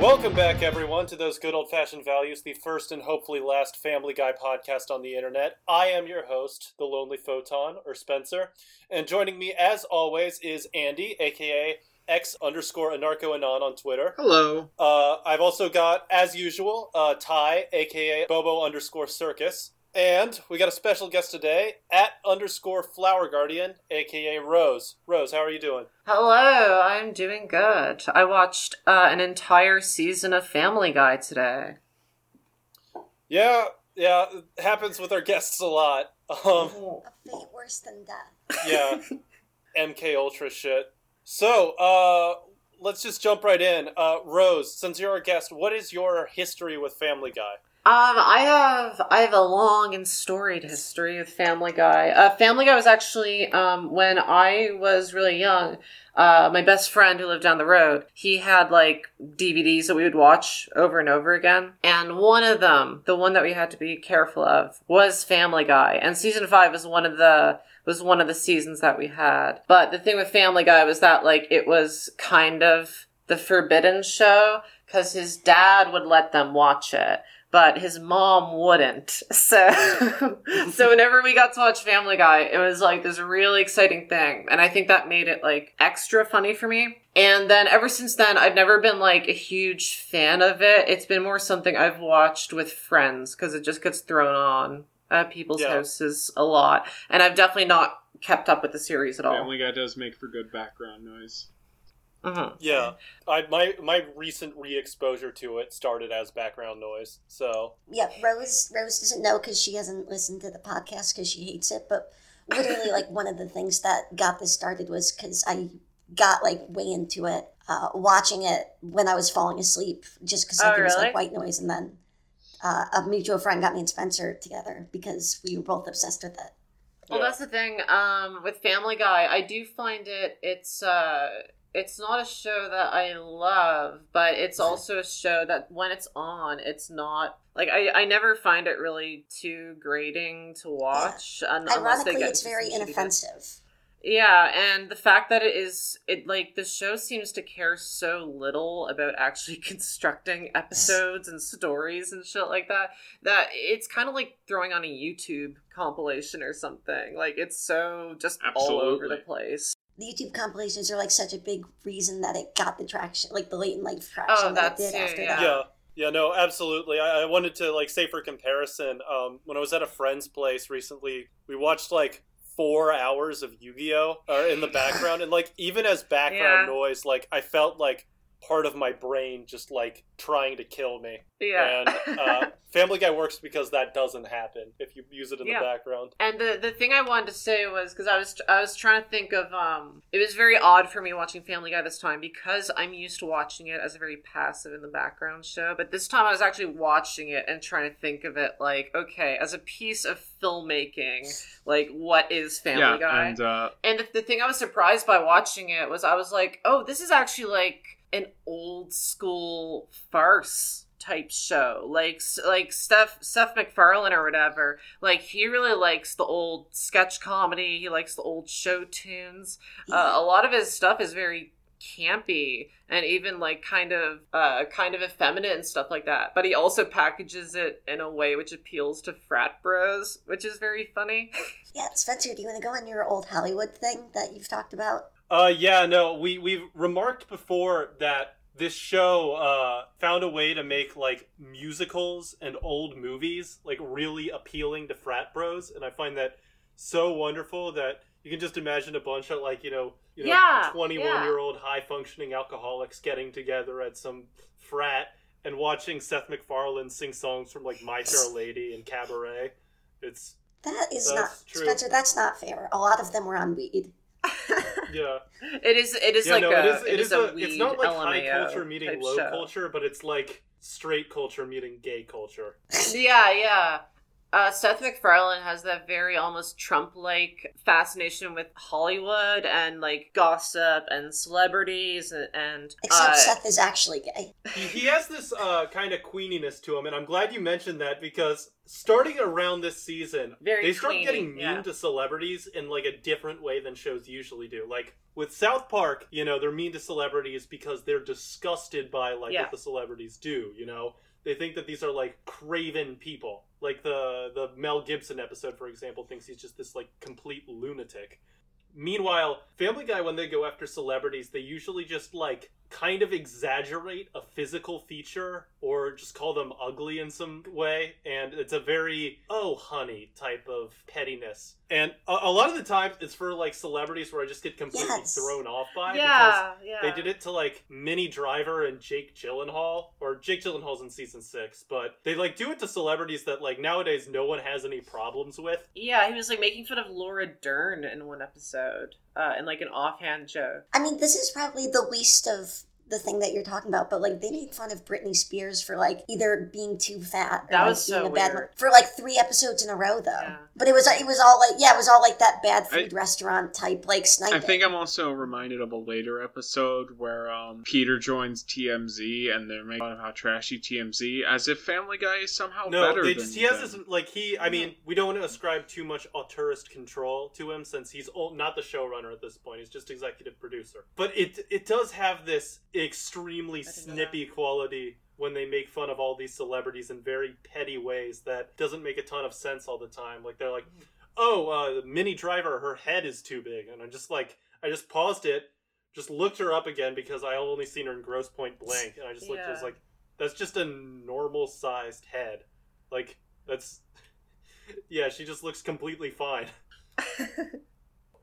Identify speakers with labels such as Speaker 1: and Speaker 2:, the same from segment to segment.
Speaker 1: Welcome back, everyone, to those good old fashioned values, the first and hopefully last Family Guy podcast on the internet. I am your host, the Lonely Photon, or Spencer, and joining me, as always, is Andy, aka X underscore anarcho anon on Twitter.
Speaker 2: Hello.
Speaker 1: Uh, I've also got, as usual, uh, Ty, aka Bobo underscore Circus. And we got a special guest today, at underscore Flower Guardian, aka Rose. Rose, how are you doing?
Speaker 3: Hello, I'm doing good. I watched uh, an entire season of Family Guy today.
Speaker 1: Yeah, yeah, it happens with our guests a lot. Um,
Speaker 4: A fate worse than death.
Speaker 1: yeah, MK Ultra shit. So, uh, let's just jump right in. Uh, Rose, since you're our guest, what is your history with Family Guy?
Speaker 3: Um, I have I have a long and storied history with Family Guy. Uh, Family Guy was actually um, when I was really young. Uh, my best friend who lived down the road, he had like DVDs that we would watch over and over again. And one of them, the one that we had to be careful of, was Family Guy. And season five was one of the was one of the seasons that we had. But the thing with Family Guy was that like it was kind of the forbidden show because his dad would let them watch it but his mom wouldn't. So, so whenever we got to watch Family Guy, it was like this really exciting thing, and I think that made it like extra funny for me. And then ever since then, I've never been like a huge fan of it. It's been more something I've watched with friends because it just gets thrown on at people's
Speaker 1: Yeah.
Speaker 3: houses a lot, and I've definitely not kept up with the series at all.
Speaker 2: Family Guy does make for good background noise.
Speaker 3: Mhm.
Speaker 1: Yeah, I my my recent re-exposure to it started as background noise. So
Speaker 4: Yeah, Rose Rose doesn't know because she hasn't listened to the podcast because she hates it. But literally, like one of the things that got this started was because I got like way into it, uh, watching it when I was falling asleep, just because like,
Speaker 3: Oh,
Speaker 4: it was
Speaker 3: really?
Speaker 4: like white noise. And then uh, a mutual friend got me and Spencer together because we were both obsessed with it.
Speaker 3: Well,
Speaker 1: yeah.
Speaker 3: that's the thing. Um, with Family Guy, I do find it. It's uh, it's not a show that I love, but it's also a show that when it's on, it's not like I. I never find it really too grating to watch. un- unless they
Speaker 4: Ironically,
Speaker 3: get
Speaker 4: it's very
Speaker 3: some shitty
Speaker 4: inoffensive.
Speaker 3: Yeah, and the fact that it is it like the show seems to care so little about actually constructing episodes and stories and shit like that that it's kind of like throwing on a YouTube compilation or something. Like it's so just all over the place.
Speaker 4: The YouTube compilations are like such a big reason that it got the traction, like the late in life traction
Speaker 3: Oh,
Speaker 4: that it did
Speaker 3: it,
Speaker 4: after
Speaker 3: yeah.
Speaker 4: that.
Speaker 1: yeah, yeah, no, absolutely. I, I wanted to like say for comparison, um, when I was at a friend's place recently, we watched like four hours of Yu-Gi-Oh uh, in the background, and like even as background
Speaker 3: Yeah.
Speaker 1: noise, like I felt like part of my brain just like trying to kill me.
Speaker 3: Yeah.
Speaker 1: And uh, Family Guy works because that doesn't happen if you use it in
Speaker 3: Yeah.
Speaker 1: the background.
Speaker 3: And the the thing I wanted to say was because I was I was trying to think of um it was very odd for me watching Family Guy this time because I'm used to watching it as a very passive in the background show, but this time I was actually watching it and trying to think of it like okay as a piece of filmmaking like what is Family
Speaker 2: yeah,
Speaker 3: Guy
Speaker 2: and uh,
Speaker 3: and the, the thing I was surprised by watching it was I was like, oh, this is actually like an old school farce type show. Like like Steph steph mcfarlane or whatever. Like he really likes the old sketch comedy. He likes the old show tunes. Uh, a lot of his stuff is very campy and even like kind of uh kind of effeminate and stuff like that but he also packages it in a way which appeals to frat bros which is very funny
Speaker 4: Yeah, Spencer, do you want to go on your old Hollywood thing that you've talked about?
Speaker 1: Uh, yeah, no, we we've remarked before that this show uh found a way to make like musicals and old movies like really appealing to frat bros, and I find that so wonderful that you can just imagine a bunch of like you know you know
Speaker 3: Yeah,
Speaker 1: twenty one
Speaker 3: yeah.
Speaker 1: year old high functioning alcoholics getting together at some frat and watching Seth MacFarlane sing songs from like My Fair Lady and Cabaret. It's
Speaker 4: That is not
Speaker 1: true.
Speaker 4: Spencer. That's not fair. A lot of them were on weed.
Speaker 1: yeah.
Speaker 3: It is. It is
Speaker 1: yeah,
Speaker 3: like
Speaker 1: no,
Speaker 3: a.
Speaker 1: it is. It is
Speaker 3: a.
Speaker 1: a. It's not like high culture meeting low
Speaker 3: show.
Speaker 1: culture, but it's like straight culture meeting gay culture.
Speaker 3: Yeah, yeah. Uh, Seth MacFarlane has that very almost Trump-like fascination with Hollywood and like gossip and celebrities and, and
Speaker 4: Except
Speaker 3: uh,
Speaker 4: Seth is actually gay.
Speaker 1: he, he has this uh, kind of queeniness to him, and I'm glad you mentioned that because starting around this season,
Speaker 3: Very
Speaker 1: they start
Speaker 3: queenie,
Speaker 1: getting mean
Speaker 3: yeah.
Speaker 1: to celebrities in like a different way than shows usually do. Like with South Park, you know, they're mean to celebrities because they're disgusted by like
Speaker 3: Yeah.
Speaker 1: what the celebrities do. You know, they think that these are like craven people. Like the the Mel Gibson episode, for example, thinks he's just this like complete lunatic. Meanwhile, Family Guy, when they go after celebrities, they usually just like kind of exaggerate a physical feature or just call them ugly in some way. And it's a very, oh, honey type of pettiness. And a, a lot of the times it's for like celebrities where I just get completely
Speaker 4: Yes.
Speaker 1: thrown off by. because
Speaker 3: yeah, yeah.
Speaker 1: they did it to like Minnie Driver and Jake Gyllenhaal, or Jake Gyllenhaal's in season six, but they like do it to celebrities that like nowadays no one has any problems with.
Speaker 3: Yeah, he was like making fun of Laura Dern in one episode, uh, in like an offhand joke.
Speaker 4: I mean, this is probably the least of the thing that you're talking about, but like they made fun of Britney Spears for like either being too fat or
Speaker 3: That
Speaker 4: like, being
Speaker 3: so
Speaker 4: a bad
Speaker 3: weird.
Speaker 4: for like three episodes in a row though.
Speaker 3: Yeah.
Speaker 4: But it was it was all like yeah, it was all like that bad
Speaker 2: I-
Speaker 4: food restaurant type like sniping.
Speaker 2: I think I'm also reminded of a later episode where um, Peter joins TMZ and they're making fun of how trashy TMZ, as if Family Guy is somehow
Speaker 1: No,
Speaker 2: better
Speaker 1: they
Speaker 2: than
Speaker 1: just he has
Speaker 2: them.
Speaker 1: this like he. I mean, we don't want to ascribe too much auteurist control to him since he's ol- not the showrunner at this point. He's just executive producer. But it it does have this extremely snippy quality when they make fun of all these celebrities in very petty ways that doesn't make a ton of sense all the time. Like they're like, "Oh, uh, Minnie Driver, her head is too big," and I'm just like, I just paused it, just looked her up again because I only seen her in Grosse Pointe Blank, and I just looked, I was like, that's just a normal sized head. Like that's yeah, she just looks completely fine.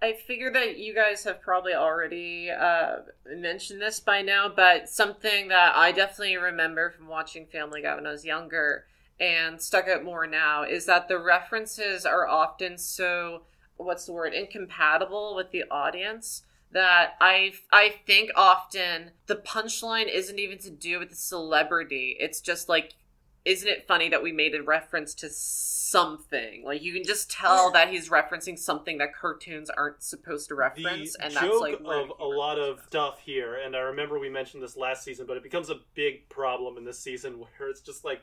Speaker 3: I figure that you guys have probably already uh, mentioned this by now, but something that I definitely remember from watching Family Guy when I was younger and stuck out more now is that the references are often so what's the word incompatible with the audience that I I think often the punchline isn't even to do with the celebrity. It's just like isn't it funny that we made a reference to something? Like you can just tell
Speaker 4: Yeah.
Speaker 3: that he's referencing something that cartoons aren't supposed to reference,
Speaker 1: the
Speaker 3: and
Speaker 1: joke
Speaker 3: that's like
Speaker 1: of a lot of
Speaker 3: from.
Speaker 1: stuff here, and I remember we mentioned this last season, but it becomes a big problem in this season where it's just like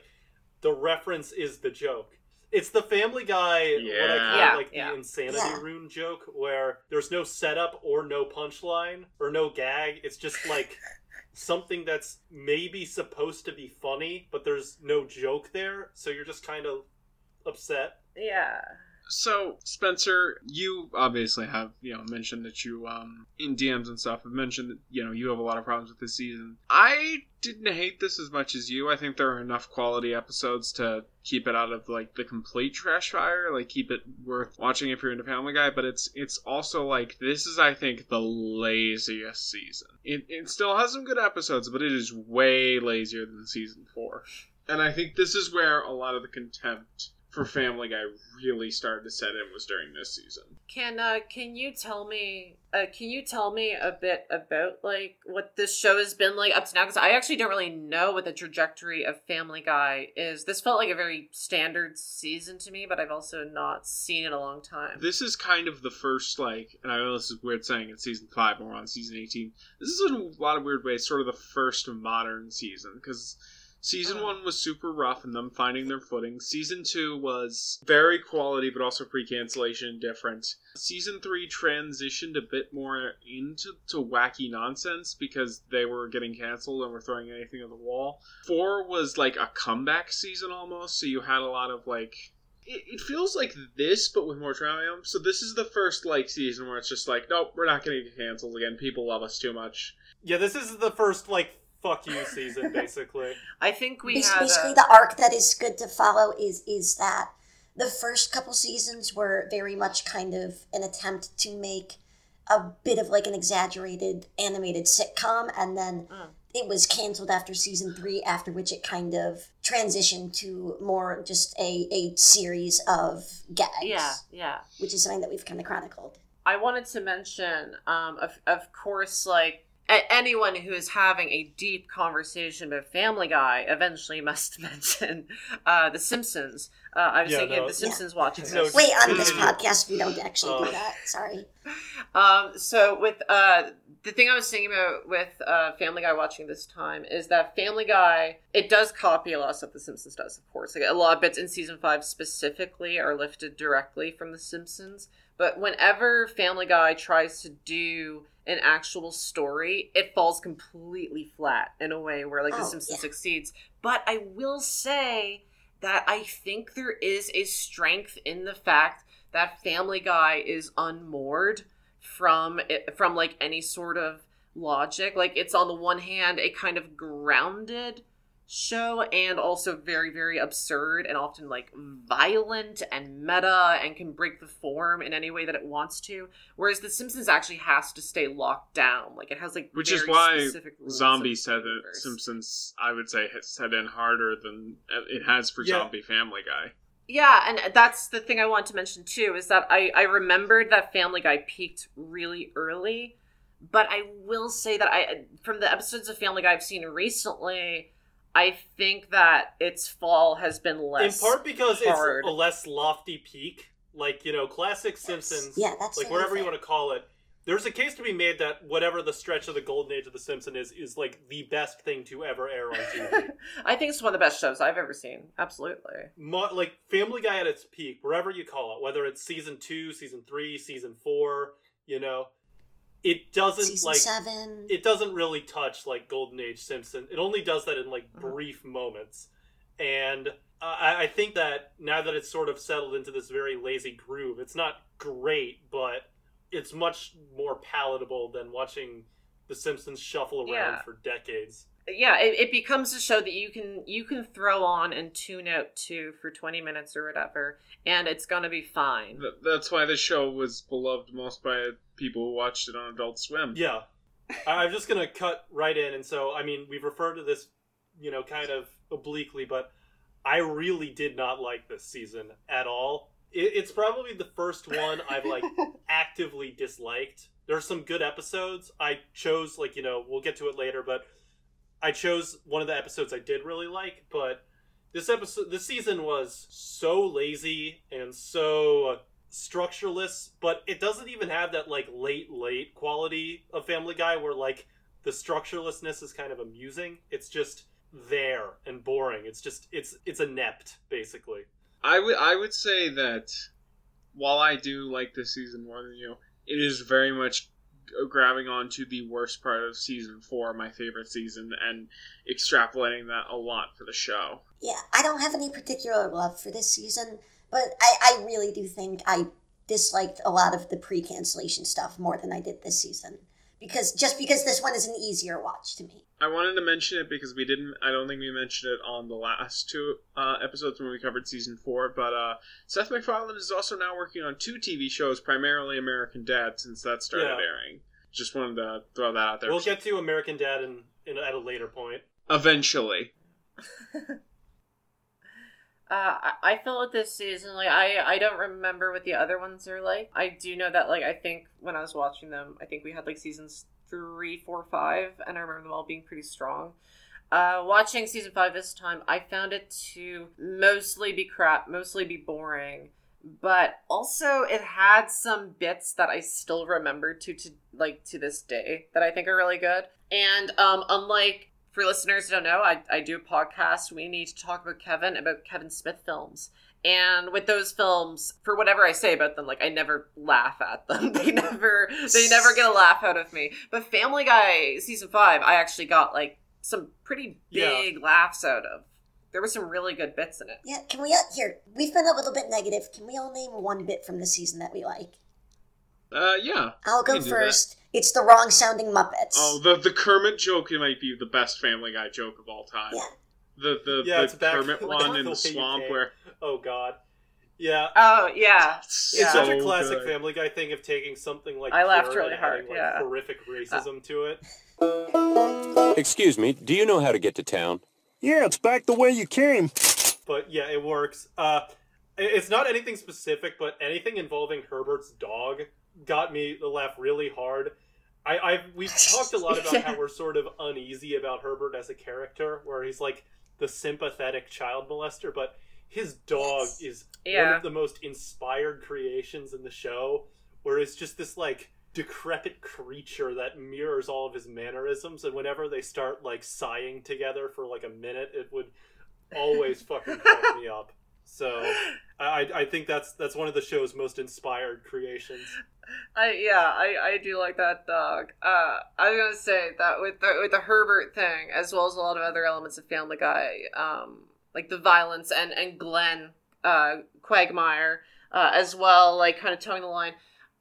Speaker 1: the reference is the joke. It's the Family Guy, what I
Speaker 2: Yeah.
Speaker 1: call
Speaker 3: Yeah,
Speaker 1: like
Speaker 3: yeah.
Speaker 1: the insanity
Speaker 4: Yeah.
Speaker 1: rune joke, where there's no setup or no punchline or no gag. It's just like something that's maybe supposed to be funny, but there's no joke there, so you're just kind of upset.
Speaker 3: Yeah.
Speaker 2: So, Spencer, you obviously have, you know, mentioned that you, um, in DMs and stuff, have mentioned that, you know, you have a lot of problems with this season. I didn't hate this as much as you. I think there are enough quality episodes to keep it out of, like, the complete trash fire, like, keep it worth watching if you're into Family Guy, but it's, it's also, like, this is, I think, the laziest season. It, it still has some good episodes, but it is way lazier than season four. And I think this is where a lot of the contempt for Family Guy really started to set in was during this season.
Speaker 3: Can uh can you tell me uh can you tell me a bit about like what this show has been like up to now because I actually don't really know what the trajectory of Family Guy is. This felt like a very standard season to me, but I've also not seen it in a long time.
Speaker 2: This is kind of the first, like, and I know this is weird saying it's season five and we're on season 18. This is in a lot of weird ways sort of the first modern season because season
Speaker 3: Oh.
Speaker 2: one was super rough and them finding their footing. Season two was very quality but also pre cancellation different. Season three transitioned a bit more into to wacky nonsense because they were getting canceled and were throwing anything at the wall. Four was like a comeback season almost, so you had a lot of like it, it feels like this, but with more triumph. So this is the first like season where it's just like, nope, we're not going to get canceled again. People love us too much.
Speaker 1: Yeah, this is the first like fuck you season basically.
Speaker 3: I think we
Speaker 4: Bas-
Speaker 3: had
Speaker 4: basically
Speaker 3: uh,
Speaker 4: the arc that is good to follow is is that the first couple seasons were very much kind of an attempt to make a bit of like an exaggerated animated sitcom and then
Speaker 3: Mm.
Speaker 4: it was canceled after season three after which it kind of transitioned to more just a, a series of gags
Speaker 3: yeah, yeah.
Speaker 4: which is something that we've kind of chronicled
Speaker 3: I wanted to mention, um, of, of course, like a- anyone who is having a deep conversation about Family Guy eventually must mention uh, The Simpsons. Uh, I was
Speaker 1: Yeah,
Speaker 3: thinking
Speaker 1: no,
Speaker 3: of The Simpsons watching
Speaker 1: No,
Speaker 3: this.
Speaker 4: Wait, on this
Speaker 1: Continue.
Speaker 4: podcast, we don't actually do
Speaker 1: Uh,
Speaker 4: that. Sorry.
Speaker 3: Um, so with uh, the thing I was thinking about with uh, Family Guy watching this time is that Family Guy it does copy a lot of stuff The Simpsons does, of course. Like a lot of bits in season five specifically are lifted directly from The Simpsons. But whenever Family Guy tries to do an actual story, it falls completely flat in a way where like The
Speaker 4: Oh,
Speaker 3: Simpsons
Speaker 4: yeah.
Speaker 3: succeeds. But I will say that I think there is a strength in the fact that Family Guy is unmoored from it, from like any sort of logic. Like it's on the one hand a kind of grounded show and also very very absurd and often like violent and meta and can break the form in any way that it wants to whereas the simpsons actually has to stay locked down like it has like
Speaker 2: Which is why
Speaker 3: specific
Speaker 2: Zombie
Speaker 3: of
Speaker 2: said
Speaker 3: the
Speaker 2: that. Simpsons, I would say, has set in harder than uh, it has for
Speaker 1: Yeah.
Speaker 2: Zombie Family Guy.
Speaker 3: Yeah, and that's the thing I want to mention too is that I I remembered that Family Guy peaked really early, but I will say that I from the episodes of Family Guy I've seen recently, I think that its fall has been less.
Speaker 1: in part because
Speaker 3: hard.
Speaker 1: it's a less lofty peak. Like you know, classic Simpsons.
Speaker 4: Yeah, that's
Speaker 1: like
Speaker 4: very
Speaker 1: whatever you want to call it. There's a case to be made that whatever the stretch of the golden age of the Simpsons is, is like the best thing to ever air on TV.
Speaker 3: I think it's one of the best shows I've ever seen. Absolutely.
Speaker 1: Mo- like Family Guy at its peak, wherever you call it, whether it's season two, season three, season four, you know, it doesn't
Speaker 4: Season
Speaker 1: like
Speaker 4: seven.
Speaker 1: it doesn't really touch like Golden Age Simpson. It only does that in like
Speaker 3: Mhm.
Speaker 1: brief moments, and uh, I, I think that now that it's sort of settled into this very lazy groove, it's not great, but it's much more palatable than watching The Simpsons shuffle around
Speaker 3: Yeah.
Speaker 1: for decades.
Speaker 3: Yeah, it, it becomes a show that you can you can throw on and tune out to for twenty minutes or whatever, and it's gonna be fine.
Speaker 2: Th- That's why the show was beloved most by people who watched it on Adult Swim.
Speaker 1: Yeah. I- I'm just gonna cut right in, and so I mean we've referred to this, you know, kind of obliquely, but I really did not like this season at all. It, it's probably the first one I've like actively disliked. There are some good episodes. I chose like you know we'll get to it later, but I chose one of the episodes I did really like. But this episode, this season was so lazy and so uh, structureless, but it doesn't even have that like late late quality of Family Guy where like the structurelessness is kind of amusing. It's just there and boring. It's just it's it's inept basically.
Speaker 2: I would I would say that while I do like this season more than you, it is very much grabbing onto the worst part of season four, my favorite season, and extrapolating that a lot for the show.
Speaker 4: Yeah, I don't have any particular love for this season, but I, I really do think I disliked a lot of the pre-cancellation stuff more than I did this season. Because just because this one is an easier watch to me.
Speaker 2: I wanted to mention it because we didn't. I don't think we mentioned it on the last two uh, episodes when we covered season four. But uh, Seth MacFarlane is also now working on two TV shows, primarily American Dad, since that started
Speaker 1: Yeah.
Speaker 2: airing. Just wanted to throw that out there.
Speaker 1: We'll get to American Dad in, in at a later point.
Speaker 2: eventually.
Speaker 3: Uh, I, I felt this season like I I don't remember what the other ones are like. I do know that like I think when I was watching them, I think we had like seasons three, four, five, and I remember them all being pretty strong. Uh, watching season five this time, I found it to mostly be crap, mostly be boring, but also it had some bits that I still remember to to like to this day that I think are really good. And um, unlike for listeners who don't know, I, I do a podcast. We need to talk about Kevin, about Kevin Smith films. And with those films, for whatever I say about them, like I never laugh at them. They never they never get a laugh out of me. But Family Guy season five, I actually got like some pretty
Speaker 1: Yeah.
Speaker 3: big laughs out of. There were some really good bits in it.
Speaker 4: Yeah, can we, uh, here, we've been a little bit negative. Can we all name one bit from the season that we like?
Speaker 2: Uh, yeah.
Speaker 4: I'll go
Speaker 2: can do that.
Speaker 4: first. It's the wrong sounding Muppets.
Speaker 2: Oh, the the Kermit joke might be the best Family Guy joke of all time.
Speaker 4: Yeah.
Speaker 2: The the,
Speaker 1: Yeah,
Speaker 2: the
Speaker 1: it's back
Speaker 2: Kermit
Speaker 1: with
Speaker 2: one in the swamp
Speaker 1: came.
Speaker 2: where
Speaker 1: Oh God, yeah.
Speaker 3: Oh yeah.
Speaker 2: it's,
Speaker 1: It's
Speaker 3: Yeah.
Speaker 1: such a classic
Speaker 2: good.
Speaker 1: Family Guy thing of taking something like
Speaker 3: I laughed really
Speaker 1: and adding,
Speaker 3: hard,
Speaker 1: like,
Speaker 3: yeah.
Speaker 1: horrific racism to it.
Speaker 5: Excuse me, do you know how to get to town?
Speaker 6: Yeah, it's back the way you came.
Speaker 1: But yeah, it works. Uh, it's not anything specific, but anything involving Herbert's dog got me to laugh really hard. I, I've we've talked a lot about
Speaker 3: Yeah.
Speaker 1: how we're sort of uneasy about Herbert as a character, where he's like the sympathetic child molester, but his dog
Speaker 4: Yes.
Speaker 1: is one of the most inspired creations in the show, where it's just this like decrepit creature that mirrors all of his mannerisms, and whenever they start like sighing together for like a minute, it would always fucking crack me up. So I, I think that's that's one of the show's most inspired creations.
Speaker 3: I yeah, I, I do like that dog. Uh, I was gonna say that with the with the Herbert thing, as well as a lot of other elements of Family Guy, um, like the violence and and Glenn uh, Quagmire, uh, as well, like kind of toeing the line.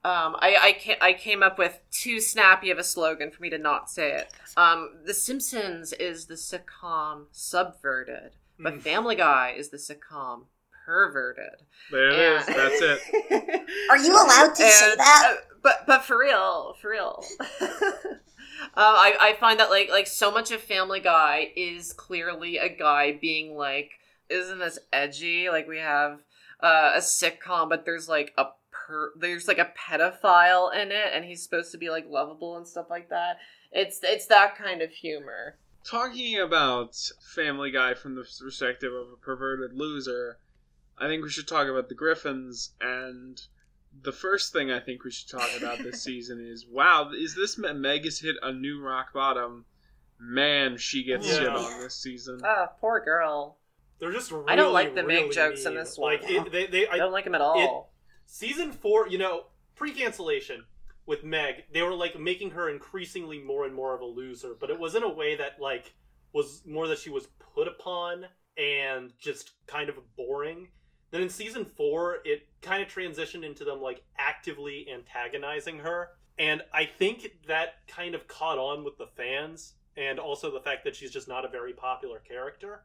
Speaker 3: Um, I I, ca- I came up with too snappy of a slogan for me to not say it. Um, the Simpsons is the sitcom subverted, but
Speaker 1: Mm.
Speaker 3: Family Guy is the sitcom perverted.
Speaker 2: There it is. That's it.
Speaker 3: it.
Speaker 4: Are you allowed to say that?
Speaker 3: uh, but but for real, for real. Uh, I, I find that like like so much of Family Guy is clearly a guy being like, isn't this edgy? Like we have uh, a sitcom, but there's like a per there's like a pedophile in it, and he's supposed to be like lovable and stuff like that. It's it's that kind of humor.
Speaker 2: Talking about Family Guy from the perspective of a perverted loser, I think we should talk about the Griffins. And the first thing I think we should talk about this season is wow, is this Meg has hit a new rock bottom? Man, she gets
Speaker 1: Yeah.
Speaker 2: shit on this season.
Speaker 3: Oh, poor girl.
Speaker 1: They're just really,
Speaker 3: I don't like the Meg
Speaker 1: really
Speaker 3: jokes in this one.
Speaker 1: Like it, they, they,
Speaker 3: I
Speaker 1: I,
Speaker 3: don't like them at all.
Speaker 1: season four, you know, pre-cancellation with Meg, they were like making her increasingly more and more of a loser, but it was in a way that like was more that she was put upon and just kind of boring. Then in season four, it kind of transitioned into them like actively antagonizing her, and I think that kind of caught on with the fans, and also the fact that she's just not a very popular character.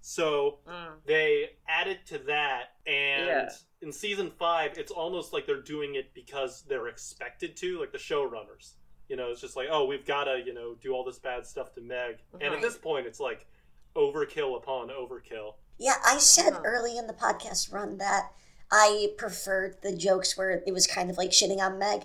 Speaker 1: So
Speaker 3: Mm.
Speaker 1: they added to that and
Speaker 3: Yeah.
Speaker 1: in season five it's almost like they're doing it because they're expected to like the showrunners you know it's just like oh we've got to you know do all this bad stuff to meg and at this point it's like overkill upon overkill
Speaker 4: Yeah, I said
Speaker 3: Huh.
Speaker 4: early in the podcast run that I preferred the jokes where it was kind of like shitting on Meg.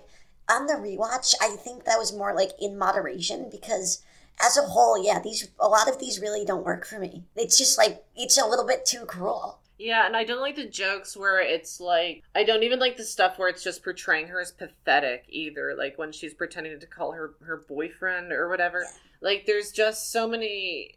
Speaker 4: On the rewatch, I think that was more like in moderation because as a whole, yeah, these a lot of these really don't work for me. It's just like it's a little bit too cruel.
Speaker 3: Yeah, and I don't like the jokes where it's like I don't even like the stuff where it's just portraying her as pathetic either. Like when she's pretending to call her her boyfriend or whatever. Like there's just so many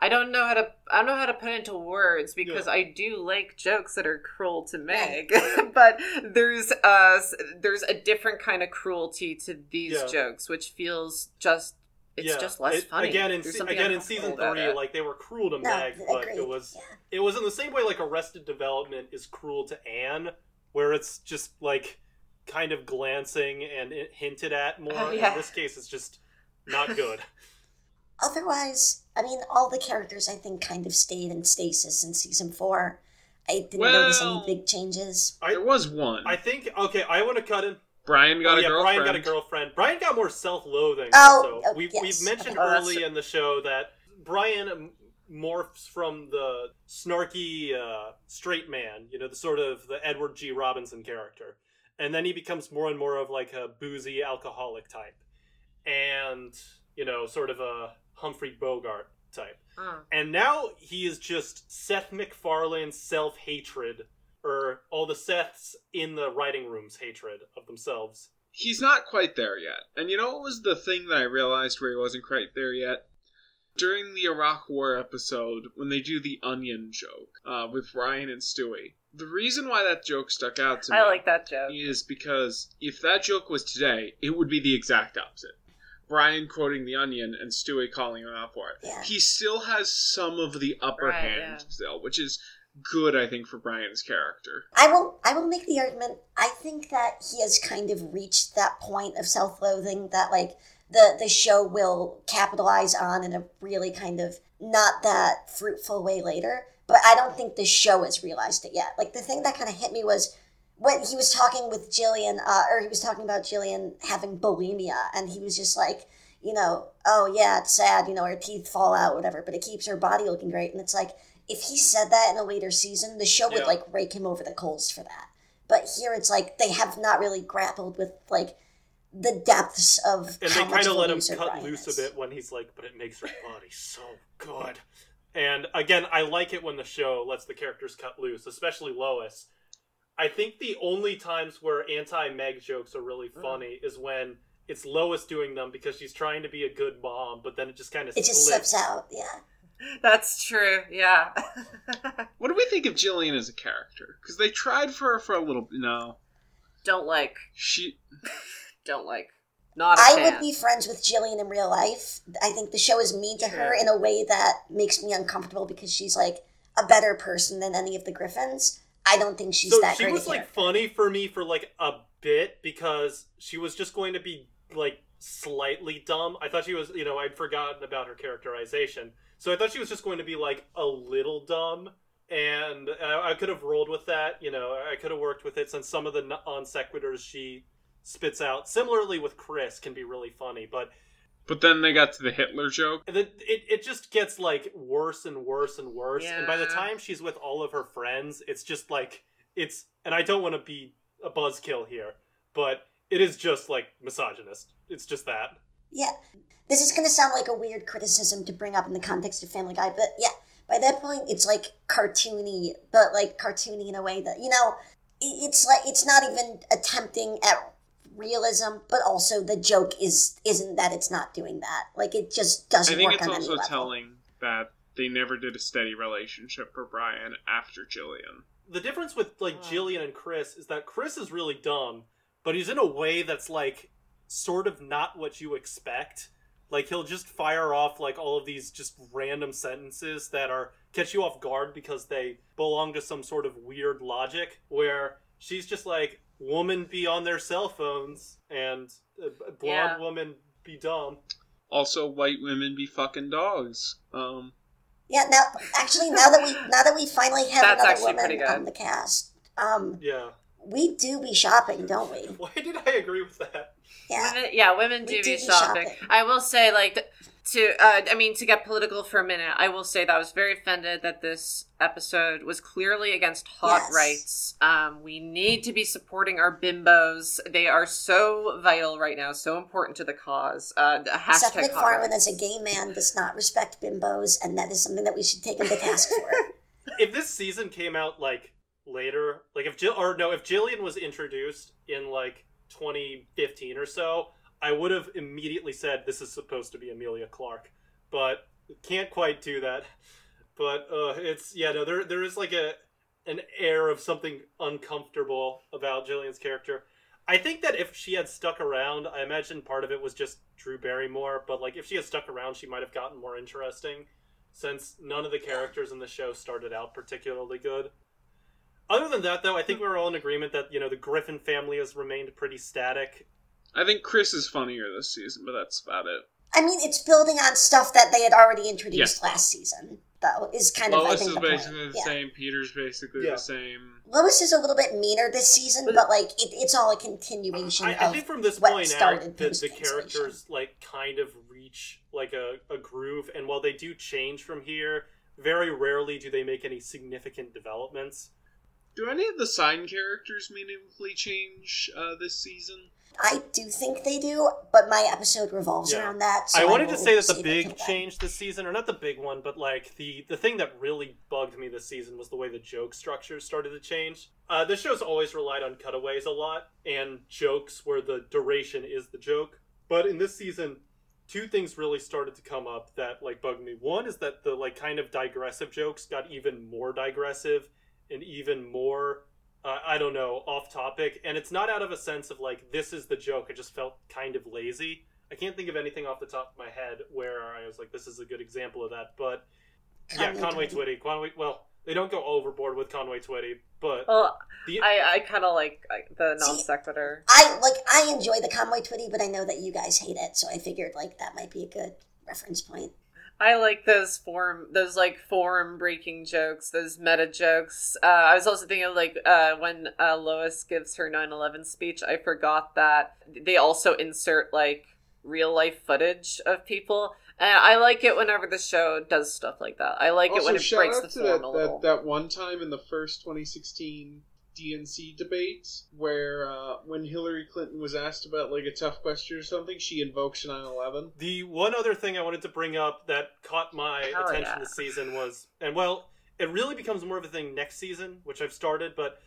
Speaker 3: I don't know how to I don't know how to put it into words because
Speaker 1: Yeah.
Speaker 3: I do like jokes that are cruel to Meg, but there's uh there's a different kind of cruelty to these
Speaker 1: Yeah.
Speaker 3: jokes which feels just it's
Speaker 1: Yeah.
Speaker 3: just less
Speaker 1: It-
Speaker 3: funny.
Speaker 1: again in se- again in season three
Speaker 3: it.
Speaker 1: like they were cruel to
Speaker 4: No,
Speaker 1: meg but
Speaker 4: agreed.
Speaker 1: it was
Speaker 4: Yeah.
Speaker 1: it was in the same way like arrested development is cruel to anne where it's just like kind of glancing and hinted at more
Speaker 3: Oh, yeah.
Speaker 1: in this case it's just not good
Speaker 4: Otherwise, I mean, all the characters I think kind of stayed in stasis in season four. I didn't
Speaker 2: Well-
Speaker 4: notice any big changes.
Speaker 1: I-
Speaker 2: there was one.
Speaker 1: I think okay. I want to cut in.
Speaker 2: Brian got
Speaker 1: oh,
Speaker 2: a
Speaker 1: yeah,
Speaker 2: girlfriend.
Speaker 1: Brian got a girlfriend. Brian got more self-loathing.
Speaker 4: Oh,
Speaker 1: also.
Speaker 4: oh,
Speaker 1: we've
Speaker 4: yes.
Speaker 1: we've mentioned
Speaker 3: Oh,
Speaker 1: early
Speaker 3: true.
Speaker 1: in the show that Brian morphs from the snarky uh, straight man, you know, the sort of the Edward G. Robinson character, and then he becomes more and more of like a boozy alcoholic type, and you know, sort of a Humphrey Bogart type.
Speaker 3: Mm.
Speaker 1: And now he is just Seth MacFarlane's self hatred, or all the Seths in the writing room's hatred of themselves.
Speaker 2: He's not quite there yet. And you know what was the thing that I realized where he wasn't quite there yet? During the Iraq War episode, when they do the onion joke uh, with Brian and Stewie, the reason why that joke stuck out to me
Speaker 3: I like that joke.
Speaker 2: is because if that joke was today, it would be the exact opposite. Brian quoting the onion and Stewie calling him out for it.
Speaker 4: Yeah.
Speaker 2: He still has some of the upper
Speaker 3: Right,
Speaker 2: hand
Speaker 3: yeah.
Speaker 2: still, which is good, I think, for Brian's character.
Speaker 4: I will I will make the argument I think that he has kind of reached that point of self-loathing that like the the show will capitalize on in a really kind of not that fruitful way later. But I don't think the show has realized it yet. Like the thing that kind of hit me was when he was talking with Jillian, uh, or he was talking about Jillian having bulimia, and he was just like, you know, oh yeah, it's sad, you know, her teeth fall out, whatever, but it keeps her body looking great. And it's like, if he said that in a later season, the show would
Speaker 1: Yeah.
Speaker 4: like rake him over the coals for that. But here it's like they have not really grappled with like the depths of
Speaker 1: And
Speaker 4: how
Speaker 1: they kind of let him cut loose
Speaker 4: is.
Speaker 1: a bit when he's like, but it makes her body so good. And again, I like it when the show lets the characters cut loose, especially Lois. I think the only times where anti Meg jokes are really
Speaker 4: Mm.
Speaker 1: funny is when it's Lois doing them because she's trying to be a good mom, but then it just kind of
Speaker 4: It just slips out. Yeah.
Speaker 3: That's true. Yeah.
Speaker 2: What do we think of Jillian as a character? Because they tried for her for a little. No,
Speaker 3: don't like.
Speaker 2: she.
Speaker 3: Don't like. Not a
Speaker 4: I
Speaker 3: fan.
Speaker 4: would be friends with Jillian in real life. I think the show is mean to her in a way that makes me uncomfortable because she's like a better person than any of the Griffins. I don't think she's
Speaker 1: so
Speaker 4: that
Speaker 1: she was like
Speaker 4: character.
Speaker 1: funny for me for like a bit because she was just going to be like slightly dumb. I thought she was, you know, I'd forgotten about her characterization, so I thought she was just going to be like a little dumb, and I, I could have rolled with that. You know, I could have worked with it since some of the non sequiturs she spits out, similarly with Chris, can be really funny, but.
Speaker 2: But then they got to the Hitler joke.
Speaker 1: And then it, it just gets like worse and worse and worse. And by the time she's with all of her friends, it's just like it's and I don't want to be a buzzkill here, but it is just like misogynist. It's just that.
Speaker 4: Yeah. This is going to sound like a weird criticism to bring up in the context of Family Guy, but yeah, by that point, it's like cartoony, but like cartoony in a way that, you know, it's like, it's not even attempting at realism, but also the joke is, isn't that it's not doing that. Like, it just doesn't
Speaker 2: I think
Speaker 4: work
Speaker 2: it's
Speaker 4: on any
Speaker 2: also
Speaker 4: level.
Speaker 2: telling that they never did a steady relationship for Brian after Jillian.
Speaker 1: The difference with like Jillian and Chris is that Chris is really dumb, but he's in a way that's like sort of not what you expect. Like he'll just fire off like all of these just random sentences that are catch you off guard because they belong to some sort of weird logic where she's just like woman be on their cell phones and uh, blonde
Speaker 3: Yeah.
Speaker 1: woman be dumb.
Speaker 2: Also, white women be fucking dogs. Um,
Speaker 4: Yeah, now, actually, now that we, now that we finally have another woman on the cast, um,
Speaker 1: Yeah.
Speaker 4: we do be shopping, don't we?
Speaker 1: Why did I agree with that?
Speaker 4: Yeah.
Speaker 3: Women, yeah, women do
Speaker 4: We
Speaker 3: be
Speaker 4: do be
Speaker 3: shopping.
Speaker 4: shopping.
Speaker 3: I will say, like, th- to uh, I mean, to get political for a minute, I will say that I was very offended that this episode was clearly against hot
Speaker 4: Yes.
Speaker 3: rights. Um, we need to be supporting our bimbos. They are so vital right now, so important to the cause. Uh, the
Speaker 4: Seth
Speaker 3: hashtag hot
Speaker 4: MacFarlane, as a gay man, does not respect bimbos, and that is something that we should take him to task for.
Speaker 1: if this season came out like later, like if Jill or no, if Jillian was introduced in like 2015 or so, I would have immediately said this is supposed to be Emilia Clarke, but can't quite do that. But uh, it's yeah, no, there there is like a an air of something uncomfortable about Jillian's character. I think that if she had stuck around, I imagine part of it was just Drew Barrymore, but like if she had stuck around, she might have gotten more interesting since none of the characters in the show started out particularly good. Other than that, though, I think we were all in agreement that you know the Griffin family has remained pretty static.
Speaker 2: I think Chris is funnier this season, but that's about it.
Speaker 4: I mean, it's building on stuff that they had already introduced last season, though, is kind of, I
Speaker 2: Lois
Speaker 4: think,
Speaker 2: is
Speaker 4: the point.
Speaker 2: basically the
Speaker 4: Yeah.
Speaker 2: same. Peter's basically
Speaker 1: Yeah.
Speaker 2: the same.
Speaker 4: Lois is a little bit meaner this season, but, like, it, it's all a continuation
Speaker 1: I,
Speaker 4: of
Speaker 1: I think from this
Speaker 4: what
Speaker 1: point
Speaker 4: started
Speaker 1: out, the, the characters like kind of reach like a, a groove, and while they do change from here, very rarely do they make any significant developments.
Speaker 2: Do any of the sign characters meaningfully change uh, this season?
Speaker 4: I do think they do, but my episode revolves
Speaker 1: Yeah.
Speaker 4: around that. So
Speaker 1: I wanted to say that the big change this season, or not the big one, but like the the thing that really bugged me this season was the way the joke structures started to change. Uh, this show's always relied on cutaways a lot and jokes where the duration is the joke. But in this season, two things really started to come up that like bugged me. One is that the like kind of digressive jokes got even more digressive and even more uh, I don't know, off topic. And it's not out of a sense of like, this is the joke. It just felt kind of lazy. I can't think of anything off the top of my head where I was like, this is a good example of that. But yeah,
Speaker 4: Conway
Speaker 1: Conway
Speaker 4: Twitty.
Speaker 1: Twitty. Conway, well, they don't go overboard with Conway Twitty, but
Speaker 3: Well,
Speaker 1: the,
Speaker 3: I, I kind of like the non sequitur.
Speaker 4: I like I enjoy the Conway Twitty, but I know that you guys hate it, so I figured like that might be a good reference point.
Speaker 3: I like those form, those like form breaking jokes, those meta jokes. Uh, I was also thinking of like uh, when uh, Lois gives her 9/11 speech. I forgot that they also insert like real life footage of people, and I like it whenever the show does stuff like that. I like it when it breaks the
Speaker 2: to
Speaker 3: form
Speaker 2: that,
Speaker 3: a little.
Speaker 2: that, that one time in the first 2016 DNC debate where uh, when Hillary Clinton was asked about like a tough question or something, she invokes 9/11.
Speaker 1: The one other thing I wanted to bring up that caught my
Speaker 3: Hell
Speaker 1: attention
Speaker 3: yeah.
Speaker 1: this season was, and well, it really becomes more of a thing next season, which I've started, but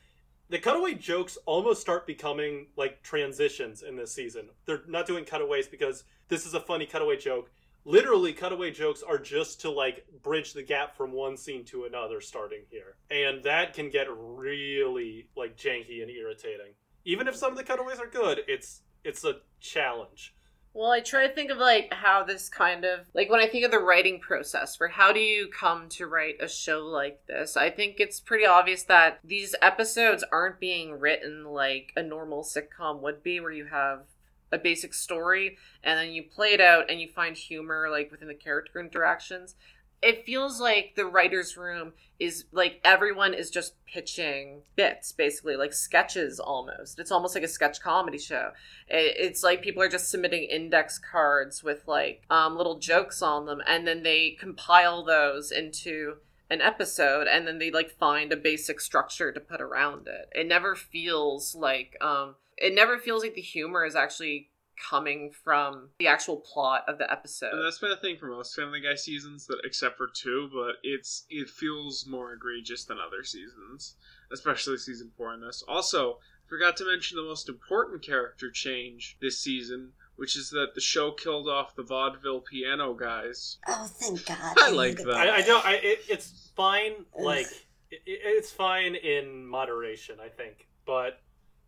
Speaker 1: the cutaway jokes almost start becoming like transitions in this season. They're not doing cutaways because this is a funny cutaway joke. Literally, cutaway jokes are just to like bridge the gap from one scene to another starting here. And that can get really like janky and irritating. Even if some of the cutaways are good, it's it's a challenge.
Speaker 3: Well, I try to think of like how this kind of like when I think of the writing process for how do you come to write a show like this, I think it's pretty obvious that these episodes aren't being written like a normal sitcom would be, where you have a basic story and then you play it out and you find humor like within the character interactions. It feels like the writer's room is like everyone is just pitching bits, basically, like sketches almost. It's almost like a sketch comedy show it's like people are just submitting index cards with like um, little jokes on them and then they compile those into an episode and then they like find a basic structure to put around it it never feels like um it never feels like the humor is actually coming from the actual plot of the episode
Speaker 2: And that's been a thing for most Family Guy seasons, that except for two, but it's it feels more egregious than other seasons, especially season four in this. Also, forgot to mention the most important character change this season, which is that the show killed off the vaudeville piano guys.
Speaker 4: Oh, thank God.
Speaker 2: I like that.
Speaker 1: I, I don't. I it, it's fine. Like it, it's fine in moderation, I think. But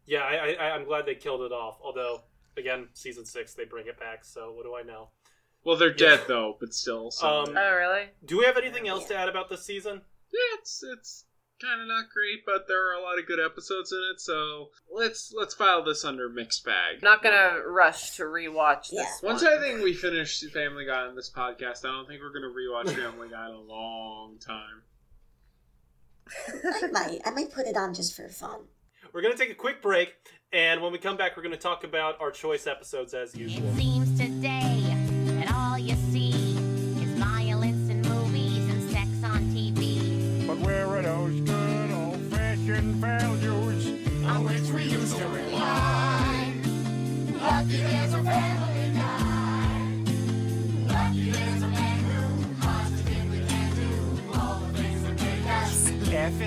Speaker 1: yeah, I, I I'm glad they killed it off. Although again, season six they bring it back. So what do I know?
Speaker 2: Well, they're
Speaker 1: Yeah.
Speaker 2: dead though, but still. So.
Speaker 1: Um,
Speaker 3: oh really
Speaker 1: Do we have anything else to add about this season?
Speaker 2: yeah, it's it's kind of not great, but there are a lot of good episodes in it. So let's let's file this under mixed bag.
Speaker 3: Not gonna rush to rewatch this
Speaker 4: Yeah.
Speaker 3: one.
Speaker 2: Once I think we finish Family Guy on this podcast, I don't think we're gonna rewatch Family Guy in a long time.
Speaker 4: I might. I might put it on just for fun.
Speaker 1: We're gonna take a quick break, and when we come back, we're gonna talk about our choice episodes as usual.
Speaker 7: It seems today that all you see is violence in movies and sex on TV.
Speaker 6: But where are those good old fashioned values?
Speaker 7: On which we used to rely. Lucky there's a family guy. Lucky there's a man who positively can do all the things that make us
Speaker 8: Laugh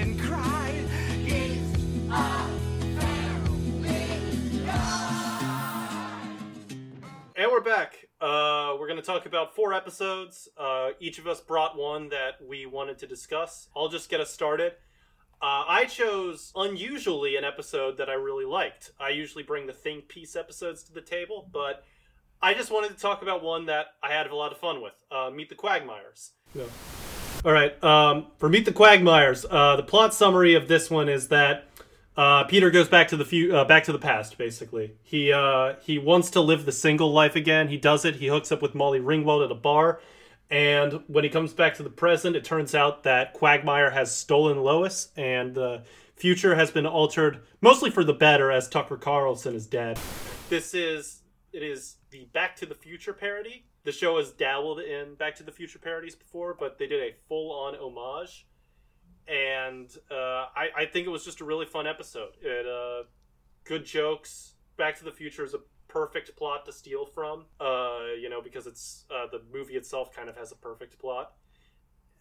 Speaker 1: we're back. Uh, we're going to talk about four episodes. Uh, each of us brought one that we wanted to discuss. I'll just get us started. Uh, I chose unusually an episode that I really liked. I usually bring the think piece episodes to the table, but I just wanted to talk about one that I had a lot of fun with. Uh, Meet the Quagmires. Yeah. All right. Um, for Meet the Quagmires, uh, the plot summary of this one is that uh, Peter goes back to the few, uh, back to the past. Basically, he uh, he wants to live the single life again. He does it. He hooks up with Molly Ringwald at a bar, and when he comes back to the present, it turns out that Quagmire has stolen Lois, and the future has been altered mostly for the better, as Tucker Carlson is dead. This is it is the Back to the Future parody. The show has dabbled in Back to the Future parodies before, but they did a full-on homage and uh, I, I think it was just a really fun episode. It uh, good jokes. Back to the Future is a perfect plot to steal from. Uh, you know, because it's uh, the movie itself kind of has a perfect plot.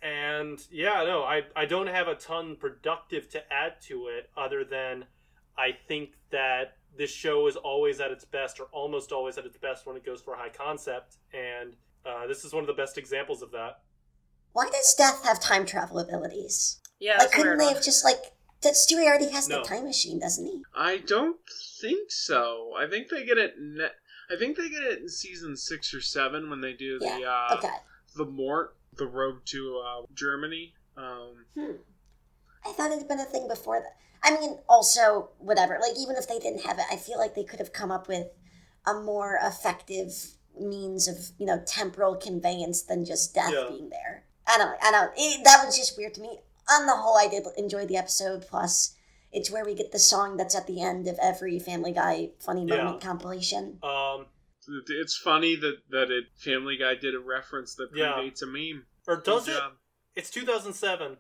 Speaker 1: And yeah, no, I I don't have a ton productive to add to it other than I think that this show is always at its best or almost always at its best when it goes for a high concept and uh, this is one of the best examples of that.
Speaker 4: Why does Death have time travel abilities?
Speaker 3: Yeah
Speaker 4: like, couldn't
Speaker 3: weird
Speaker 4: they have just like? That Stewie already has
Speaker 1: No.
Speaker 4: the time machine, doesn't he?
Speaker 2: I don't think so. I think they get it. Ne- I think they get it in season six or seven when they do the
Speaker 4: Yeah.
Speaker 2: uh,
Speaker 4: Okay.
Speaker 2: the Mort, the road to uh, Germany. Um,
Speaker 4: Hmm. I thought it had been a thing before that. I mean, also, whatever. Like, even if they didn't have it, I feel like they could have come up with a more effective means of, you know, temporal conveyance than just death
Speaker 1: Yeah.
Speaker 4: being there. I don't. I don't. It, that was just weird to me. On the whole, I did enjoy the episode. Plus, it's where we get the song that's at the end of every Family Guy funny
Speaker 1: Yeah.
Speaker 4: moment compilation.
Speaker 1: Um,
Speaker 2: it's funny that that it Family Guy did a reference that
Speaker 1: Yeah.
Speaker 2: predates a meme.
Speaker 1: or does
Speaker 2: Good
Speaker 1: it?
Speaker 2: job.
Speaker 1: It's 2007.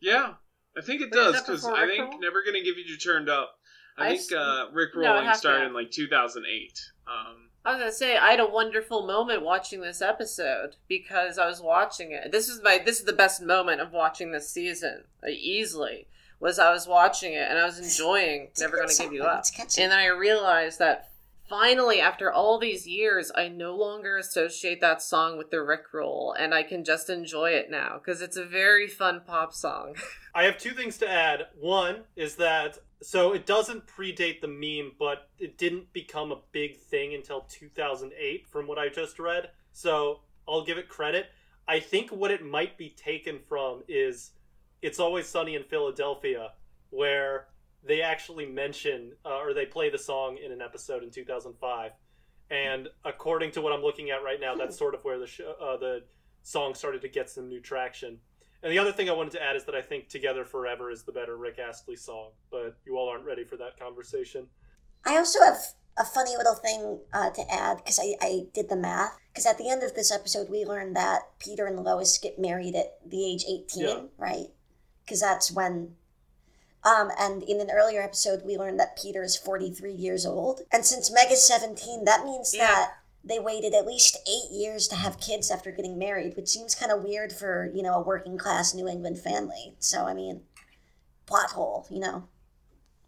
Speaker 2: Yeah, I think it
Speaker 3: Wait,
Speaker 2: does because
Speaker 3: before
Speaker 2: I think
Speaker 3: Rickroll?
Speaker 2: Never Gonna Give You Turned Up. I,
Speaker 3: I
Speaker 2: think
Speaker 3: s-
Speaker 2: uh, Rick
Speaker 3: No, it
Speaker 2: Rolling
Speaker 3: has to
Speaker 2: started in like 2008. Um,
Speaker 3: I was gonna say I had a wonderful moment watching this episode because I was watching it. This is my this is the best moment of watching this season. uh, easily was I was watching it and I was enjoying Never Gonna Give You. Up. And then I realized that finally, after all these years, I no longer associate that song with the Rickroll, and I can just enjoy it now because it's a very fun pop song.
Speaker 1: I have two things to add. One is that so it doesn't predate the meme, but it didn't become a big thing until 2008 from what I just read. So I'll give it credit. I think what it might be taken from is It's Always Sunny in Philadelphia where they actually mention uh, or they play the song in an episode in 2005. And according to what I'm looking at right now, that's sort of where the show, uh, the song started to get some new traction. And the other thing I wanted to add is that I think Together Forever is the better Rick Astley song, but you all aren't ready for that conversation.
Speaker 4: I also have a funny little thing uh, to add because I, I did the math. Because at the end of this episode, we learned that Peter and Lois get married at the age 18,
Speaker 1: Yeah.
Speaker 4: right? Because that's when. Um, and in an earlier episode, we learned that Peter is 43 years old. And since Meg is 17, that means
Speaker 3: Yeah.
Speaker 4: that they waited at least eight years to have kids after getting married, which seems kind of weird for, you know, a working class New England family. So, I mean, plot hole, you know?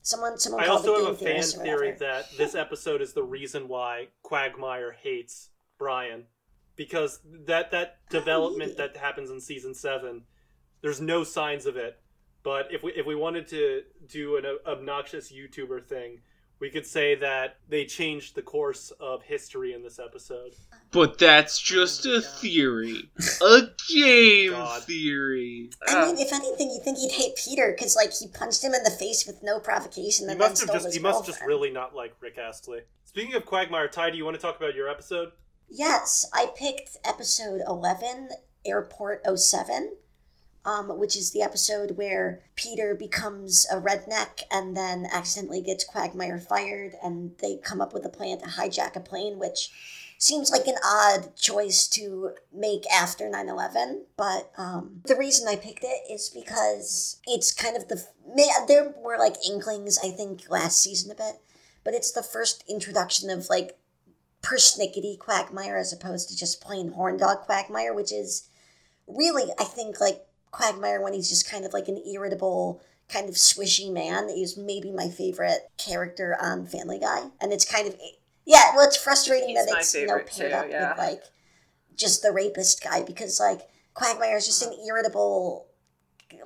Speaker 4: Someone, someone
Speaker 1: I also have a fan theory that this episode is the reason why Quagmire hates Brian. Because that, that development that happens in season seven, there's no signs of it. But if we if we wanted to do an obnoxious YouTuber thing, we could say that they changed the course of history in this episode.
Speaker 2: but that's just a theory. A game
Speaker 1: God.
Speaker 2: theory.
Speaker 4: I
Speaker 3: Uh,
Speaker 4: mean, if anything, you think he'd hate Peter because, like, he punched him in the face with no provocation
Speaker 1: He
Speaker 4: and then
Speaker 1: must have just. He must just really not like Rick Astley. Speaking of Quagmire, Ty, do you want to talk about your episode?
Speaker 4: Yes, I picked episode 11, Airport 07, um, which is the episode where Peter becomes a redneck and then accidentally gets Quagmire fired, and they come up with a plan to hijack a plane, which seems like an odd choice to make after 9-11 but um, the reason i picked it is because it's kind of the there were like inklings i think last season a bit but it's the first introduction of like persnickety quagmire as opposed to just plain horn dog quagmire which is really i think like quagmire when he's just kind of like an irritable kind of swishy man is maybe my favorite character on family guy and it's kind of yeah well it's frustrating
Speaker 3: He's
Speaker 4: that it's you know paired
Speaker 3: too,
Speaker 4: up
Speaker 3: yeah.
Speaker 4: with like just the rapist guy because like quagmire is just an uh-huh. irritable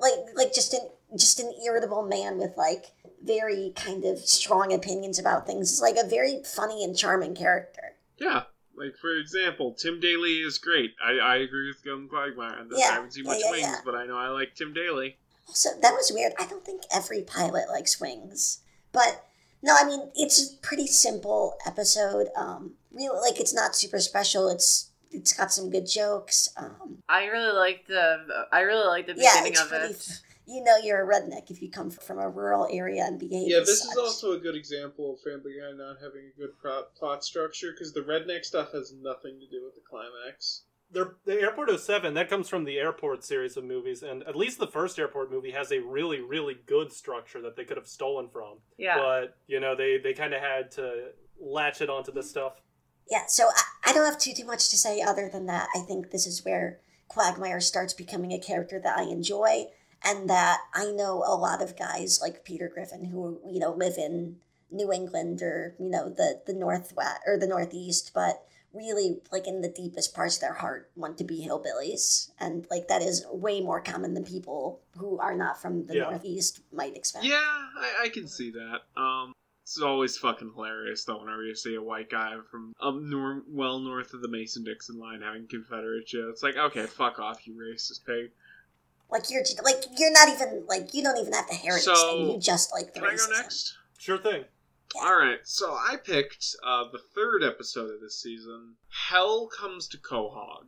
Speaker 4: like like just an just an irritable man with like very kind of strong opinions about things it's like a very funny and charming character
Speaker 2: Yeah. Like for example, Tim Daly is great. I, I agree with Gun Quagmire. on this.
Speaker 4: Yeah,
Speaker 2: I haven't seen
Speaker 4: yeah,
Speaker 2: much
Speaker 4: yeah,
Speaker 2: wings,
Speaker 4: yeah.
Speaker 2: but I know I like Tim Daly.
Speaker 4: Also, that was weird. I don't think every pilot likes wings, but no, I mean it's a pretty simple episode. Um, really, like it's not super special. It's it's got some good jokes. Um,
Speaker 3: I really like the I really like the
Speaker 4: yeah,
Speaker 3: beginning
Speaker 4: it's
Speaker 3: of
Speaker 4: pretty.
Speaker 3: it.
Speaker 4: You know, you're a redneck if you come from a rural area and behave.
Speaker 2: Yeah,
Speaker 4: as
Speaker 2: this is also a good example of Family Guy not having a good plot, plot structure because the redneck stuff has nothing to do with the climax.
Speaker 1: the the Airport 07, that comes from the Airport series of movies, and at least the first Airport movie has a really, really good structure that they could have stolen from.
Speaker 3: Yeah.
Speaker 1: But, you know, they, they kind of had to latch it onto this stuff.
Speaker 4: Yeah, so I, I don't have too too much to say other than that. I think this is where Quagmire starts becoming a character that I enjoy, and that I know a lot of guys like Peter Griffin who you know live in New England or you know the the northwest or the northeast, but really like in the deepest parts of their heart want to be hillbillies, and like that is way more common than people who are not from the
Speaker 1: Yeah.
Speaker 4: northeast might expect.
Speaker 2: Yeah, I, I can see that. Um, it's always fucking hilarious though whenever you see a white guy from up nor- well north of the Mason Dixon line having Confederate shit. It's like, okay, fuck off, you racist pig.
Speaker 4: Like you're like you're not even like you don't even have the heritage
Speaker 2: So,
Speaker 4: thing. You just like the
Speaker 2: Can I go next?
Speaker 1: Sure thing.
Speaker 2: All right, so I picked uh, the third episode of this season. Hell comes to Quahog,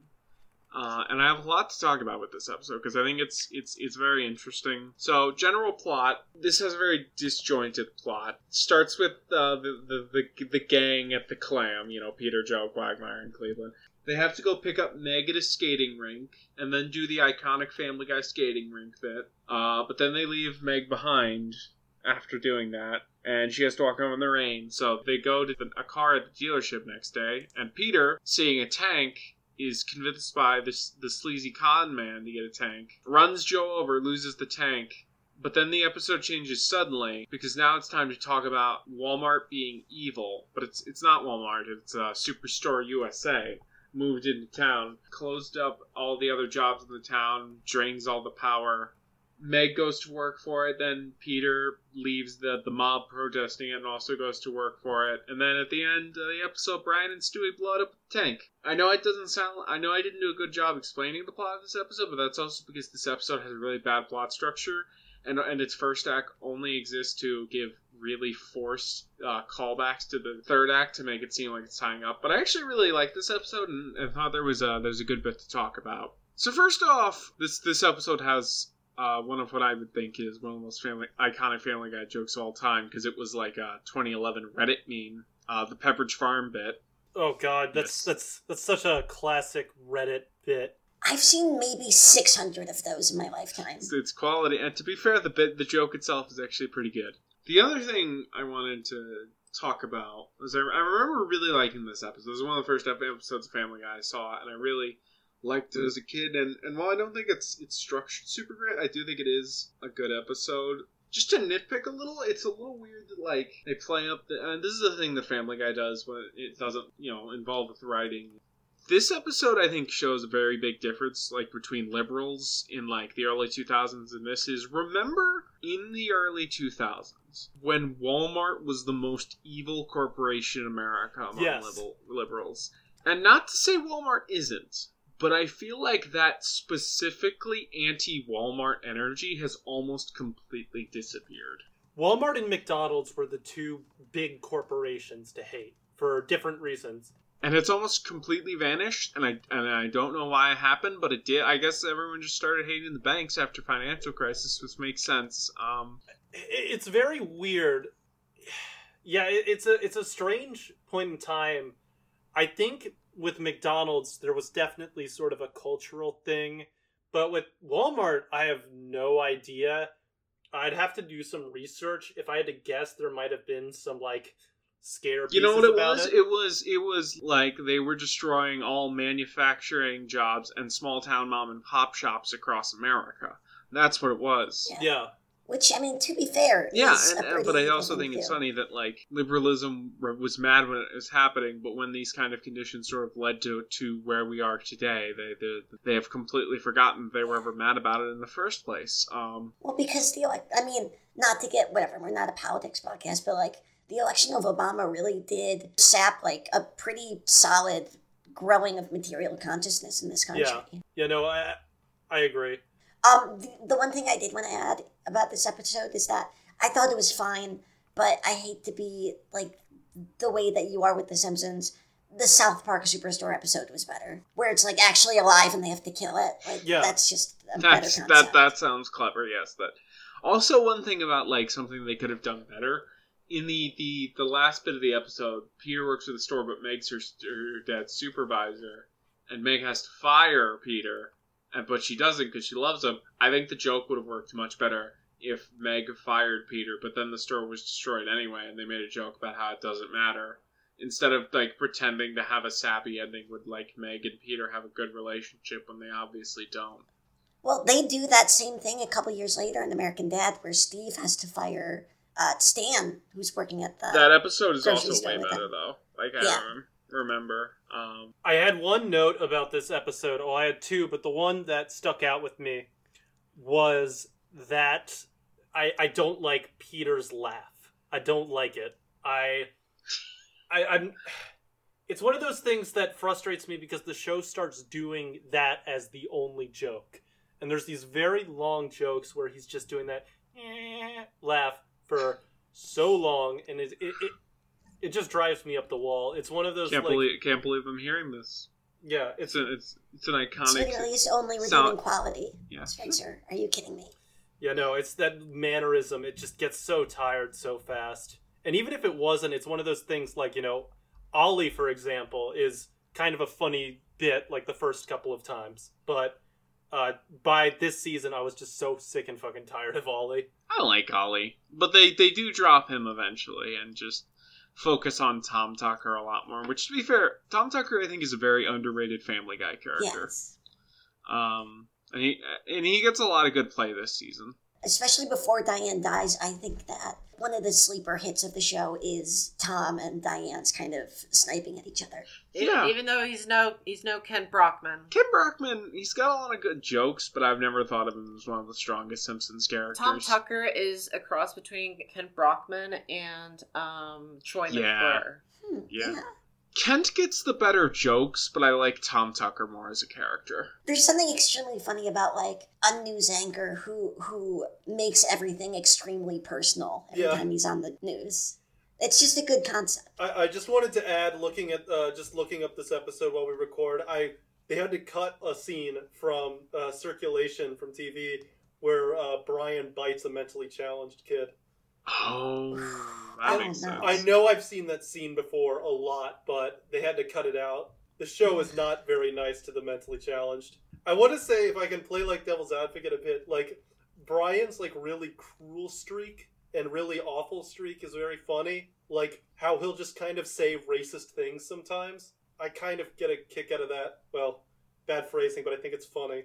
Speaker 2: uh, and I have a lot to talk about with this episode because I think it's it's it's very interesting. So, general plot: this has a very disjointed plot. Starts with uh, the, the the the gang at the Clam, you know, Peter, Joe, Quagmire, and Cleveland. They have to go pick up Meg at a skating rink and then do the iconic Family Guy skating rink bit. Uh, but then they leave Meg behind after doing that, and she has to walk home in the rain. So they go to the, a car at the dealership next day, and Peter, seeing a tank, is convinced by this the sleazy con man to get a tank. Runs Joe over, loses the tank. But then the episode changes suddenly because now it's time to talk about Walmart being evil. But it's it's not Walmart. It's uh, Superstore USA moved into town, closed up all the other jobs in the town, drains all the power. Meg goes to work for it. Then Peter leaves the the mob protesting it and also goes to work for it. And then at the end of the episode, Brian and Stewie blow up the tank. I know it doesn't sound. I know I didn't do a good job explaining the plot of this episode, but that's also because this episode has a really bad plot structure, and and its first act only exists to give really forced uh, callbacks to the third act to make it seem like it's tying up. But I actually really liked this episode, and, and thought there was a there's a good bit to talk about. So first off, this this episode has uh, one of what I would think is one of the most family iconic Family Guy jokes of all time because it was like a 2011 Reddit meme, uh, the Pepperidge Farm bit.
Speaker 1: Oh god, that's
Speaker 2: Yes.
Speaker 1: that's that's such a classic Reddit bit.
Speaker 4: I've seen maybe 600 of those in my lifetime.
Speaker 2: It's, it's quality, and to be fair, the bit the joke itself is actually pretty good. The other thing I wanted to talk about was I, I remember really liking this episode. It was one of the first episodes of Family Guy I saw, and I really liked it as a kid. And, and while I don't think it's it's structured super great, I do think it is a good episode. Just to nitpick a little, it's a little weird that like they play up the. And this is the thing the Family Guy does when it doesn't you know involve with writing this episode i think shows a very big difference like between liberals in like the early 2000s and this is remember in the early 2000s when walmart was the most evil corporation in america among
Speaker 1: Yes.
Speaker 2: liberal, liberals and not to say walmart isn't but i feel like that specifically anti-walmart energy has almost completely disappeared
Speaker 1: Walmart and McDonald's were the two big corporations to hate for different reasons.
Speaker 2: And it's almost completely vanished and i and i don't know why it happened but it did i guess everyone just started hating the banks after financial crisis which makes sense um
Speaker 1: It's very weird. Yeah, it's a it's a strange point in time. I think with McDonald's there was definitely sort of a cultural thing, but with Walmart I have no idea. I'd have to do some research. If I had to guess, there might have been some like scare.
Speaker 2: you know what it was it was it was like they were destroying all manufacturing jobs and small town mom and pop shops across america that's what it was
Speaker 4: Yeah.
Speaker 1: Yeah,
Speaker 4: Which, I mean, to be fair,
Speaker 2: Yeah,
Speaker 4: is
Speaker 2: and,
Speaker 4: a
Speaker 2: and- but I also think it's funny that like liberalism was mad when it was happening, but when these kind of conditions sort of led to to where we are today, they they, they have completely forgotten they were ever mad about it in the first place. Um,
Speaker 4: Well, because the elec I mean, not to get whatever, we're not a politics podcast, but like the election of Obama really did sap like a pretty solid growing of material consciousness in this country.
Speaker 1: Yeah. yeah. No, I I agree.
Speaker 4: Um, the, the one thing I did want to add about this episode is that I thought it was fine, but I hate to be like the way that you are with The Simpsons. The South Park Superstore episode was better, where it's like actually alive and they have to kill it. Like
Speaker 1: Yeah.
Speaker 4: that's just a
Speaker 2: that's
Speaker 4: better
Speaker 2: that
Speaker 4: concept.
Speaker 2: that sounds clever. Yes, that. Also, one thing about like something they could have done better in the the the last bit of the episode, Peter works at the store, but Meg's her, her dad's supervisor, and Meg has to fire Peter, and but she doesn't because she loves him. I think the joke would have worked much better if Meg fired Peter, but then the store was destroyed anyway, and they made a joke about how it doesn't matter. Instead of like pretending to have a sappy ending, would like Meg and Peter have a good relationship when they obviously don't.
Speaker 4: Well, they do that same thing a couple years later in American Dad, where Steve has to fire uh, Stan, who's working at the.
Speaker 2: That episode is also
Speaker 4: store
Speaker 2: way
Speaker 4: with
Speaker 2: better
Speaker 4: them.
Speaker 2: though. Like I
Speaker 4: Yeah.
Speaker 2: rem- remember. Um,
Speaker 1: I had one note about this episode. Oh, I had two, but the one that stuck out with me was that I I don't like Peter's laugh. I don't like it. I I I'm it's one of those things that frustrates me because the show starts doing that as the only joke. And there's these very long jokes where he's just doing that eh, laugh for so long and it it, it it just drives me up the wall. It's one of those
Speaker 2: can't
Speaker 1: like
Speaker 2: believe can't believe I'm hearing this.
Speaker 1: yeah,
Speaker 2: It's
Speaker 1: it's
Speaker 2: a, it's it's an iconic.
Speaker 4: literally his only redeeming
Speaker 2: sound-
Speaker 4: quality.
Speaker 2: Yeah.
Speaker 4: Spencer, are you kidding me?
Speaker 1: Yeah, no, it's that mannerism. It just gets so tired so fast. And even if it wasn't, it's one of those things like, you know, Ollie, for example, is kind of a funny bit like the first couple of times, but uh, by this season, I was just so sick and fucking tired of Ollie.
Speaker 2: I like Ollie, but they they do drop him eventually and just focus on Tom Tucker a lot more. Which, to be fair, Tom Tucker I think is a very underrated Family Guy character.
Speaker 4: Yes.
Speaker 2: Um, and he and he gets a lot of good play this season.
Speaker 4: Especially before Diane dies, I think that one of the sleeper hits of the show is Tom and Diane's kind of sniping at each other.
Speaker 3: Even-
Speaker 2: Yeah.
Speaker 3: Even though he's no he's no Kent Brockman.
Speaker 2: Kent Brockman, he's got a lot of good jokes, but I've never thought of him as one of the strongest Simpsons characters.
Speaker 3: Tom Tucker is a cross between Kent Brockman and um, Troy
Speaker 2: Yeah.
Speaker 3: McClure.
Speaker 4: Hmm,
Speaker 2: Yeah. Kent gets the better jokes, but I like Tom Tucker more as a character.
Speaker 4: There's something extremely funny about like a news anchor who who makes everything extremely personal every
Speaker 1: Yeah.
Speaker 4: time he's on the news. It's just a good concept.
Speaker 1: I, I just wanted to add, looking at uh, just looking up this episode while we record, I they had to cut a scene from uh, circulation from TV where uh, Brian bites a mentally challenged kid.
Speaker 2: Oh,
Speaker 4: I
Speaker 2: that
Speaker 4: don't
Speaker 2: makes
Speaker 4: know.
Speaker 2: sense.
Speaker 1: I know I've seen that scene before a lot, but they had to cut it out. The show is not very nice to the mentally challenged. I want to say, if I can play like devil's advocate a bit, like Brian's like really cruel streak and really awful streak is very funny. Like how he'll just kind of say racist things sometimes. I kind of get a kick out of that. Well, bad phrasing, but I think it's funny.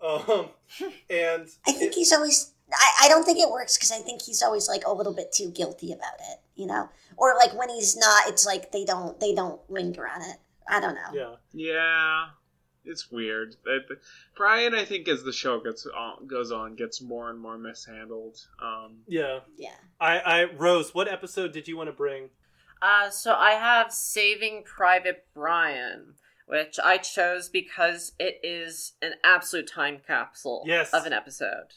Speaker 1: Um, and
Speaker 4: I think he's always. I, I don't think it works because I think he's always like a little bit too guilty about it, you know, or like when he's not, it's like they don't they don't linger on it. I don't know.
Speaker 1: yeah,
Speaker 2: Yeah, it's weird. That- that- Brian, I think, as the show gets on, goes on, gets more and more mishandled. Um,
Speaker 1: yeah.
Speaker 4: Yeah.
Speaker 1: I, I Rose, what episode did you want to bring?
Speaker 3: Uh, so I have Saving Private Brian, which I chose because it is an absolute time capsule
Speaker 1: Yes.
Speaker 3: of an episode,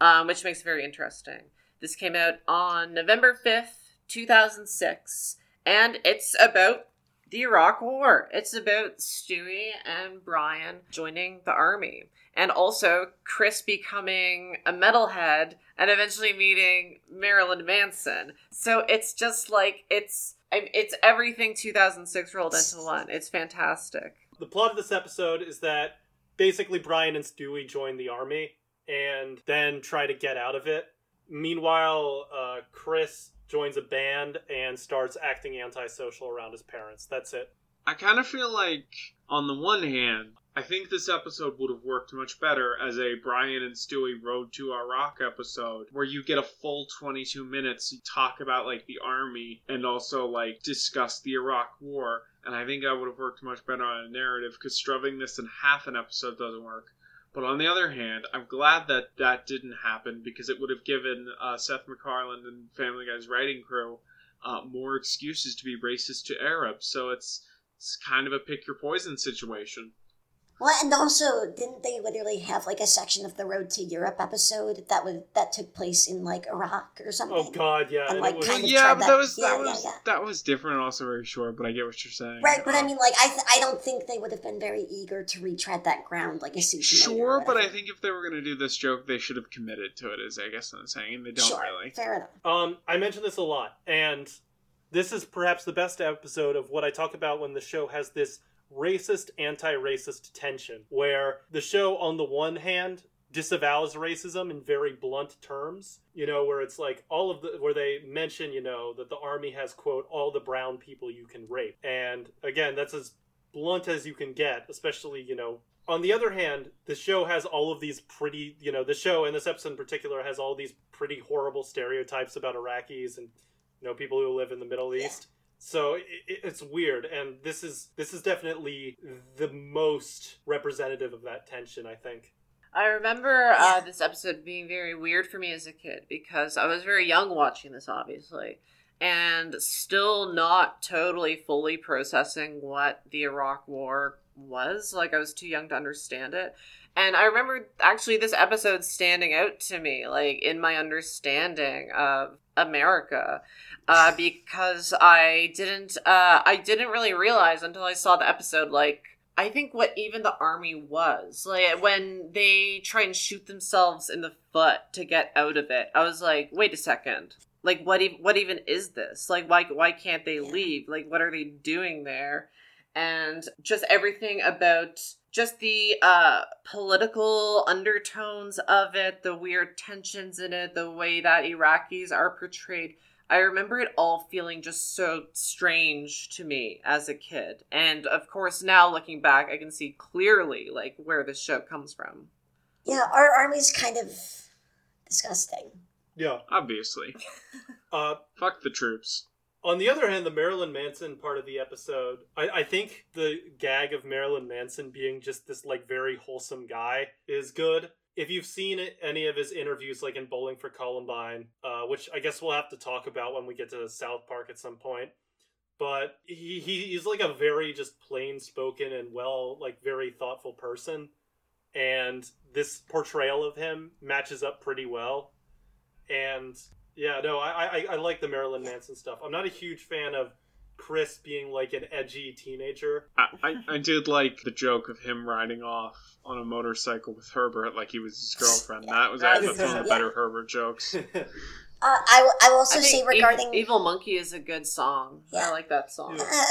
Speaker 3: um, which makes it very interesting. This came out on November 5th, 2006, and it's about the Iraq War. It's about Stewie and Brian joining the army, and also Chris becoming a metalhead and eventually meeting Marilyn Manson. So it's just like it's it's everything 2006 rolled into one. It's fantastic.
Speaker 1: the plot of this episode is that basically Brian and Stewie join the army and then try to get out of it. Meanwhile, uh, Chris joins a band and starts acting antisocial around his parents. That's it.
Speaker 2: I kind of feel like, on the one hand, I think this episode would have worked much better as a Brian and Stewie Road to Iraq episode, where you get a full 22 minutes to talk about like the army and also like discuss the Iraq War. And I think that would have worked much better on a narrative because strumming this in half an episode doesn't work. But on the other hand, I'm glad that that didn't happen because it would have given uh, Seth MacFarlane and Family Guy's writing crew uh, more excuses to be racist to Arabs. So it's it's kind of a pick your poison situation.
Speaker 4: Well, and also, didn't they literally have like a section of the Road to Europe episode that was that took place in like Iraq or something?
Speaker 1: Oh God, yeah.
Speaker 4: And,
Speaker 1: and
Speaker 4: like,
Speaker 1: it was,
Speaker 4: kind of
Speaker 2: yeah, but
Speaker 4: that-
Speaker 2: that was
Speaker 4: yeah,
Speaker 2: that was
Speaker 4: yeah.
Speaker 2: that was different and also very short. But I get what you're saying.
Speaker 4: Right, but I
Speaker 2: Uh,
Speaker 4: mean, like, I th- I don't think they would have been very eager to retread that ground like a sushi.
Speaker 2: Sure, but I think if they were going to do this joke, they should have committed to it. Is I guess what I'm saying, and they don't
Speaker 4: sure,
Speaker 2: really.
Speaker 4: fair enough.
Speaker 1: Um, I mention this a lot, and this is perhaps the best episode of what I talk about when the show has this racist, anti-racist tension, where the show, on the one hand, disavows racism in very blunt terms. You know, where it's like all of the where they mention, you know, that the army has quote all the brown people you can rape, and again, that's as blunt as you can get, especially you know on the other hand, the show has all of these pretty, you know, the show and this episode in particular has all these pretty horrible stereotypes about Iraqis and you know people who live in the Middle East. So it, it- it's weird, and this is this is definitely the most representative of that tension. I think.
Speaker 3: I remember uh, this episode being very weird for me as a kid because I was very young watching this, obviously, and still not totally fully processing what the Iraq War was. Like, I was too young to understand it. And I remember actually this episode standing out to me, like, in my understanding of America. Uh, because I didn't, uh, I didn't really realize until I saw the episode, like, I think what even the army was like when they try and shoot themselves in the foot to get out of it. I was like, wait a second, like what? E- what even is this? Like why? Why can't they leave? Like what are they doing there? and just everything about just the uh political undertones of it, the weird tensions in it, the way that Iraqis are portrayed. I remember it all feeling just so strange to me as a kid. And of course, now looking back, I can see clearly like where this show comes from.
Speaker 4: Yeah, our army's kind of disgusting.
Speaker 1: Yeah.
Speaker 2: Obviously.
Speaker 1: Uh,
Speaker 2: Fuck the troops.
Speaker 1: On the other hand, the Marilyn Manson part of the episode, I, I think the gag of Marilyn Manson being just this like very wholesome guy is good. If you've seen any of his interviews, like in Bowling for Columbine, uh, which I guess we'll have to talk about when we get to South Park at some point, but he, he he's like a very just plain spoken and well, like very thoughtful person, and this portrayal of him matches up pretty well. And yeah, no, I, I I like the Marilyn Manson stuff. I'm not a huge fan of Chris being like an edgy teenager.
Speaker 2: I, I, I did like the joke of him riding off on a motorcycle with Herbert like he was his girlfriend. That was actually one of the better Herbert jokes.
Speaker 4: Uh, I, will, I will also
Speaker 3: I
Speaker 4: say
Speaker 3: think
Speaker 4: regarding
Speaker 3: Evil, Evil Monkey is a good song.
Speaker 4: Yeah.
Speaker 3: I like that song.
Speaker 1: Yeah.
Speaker 4: Uh,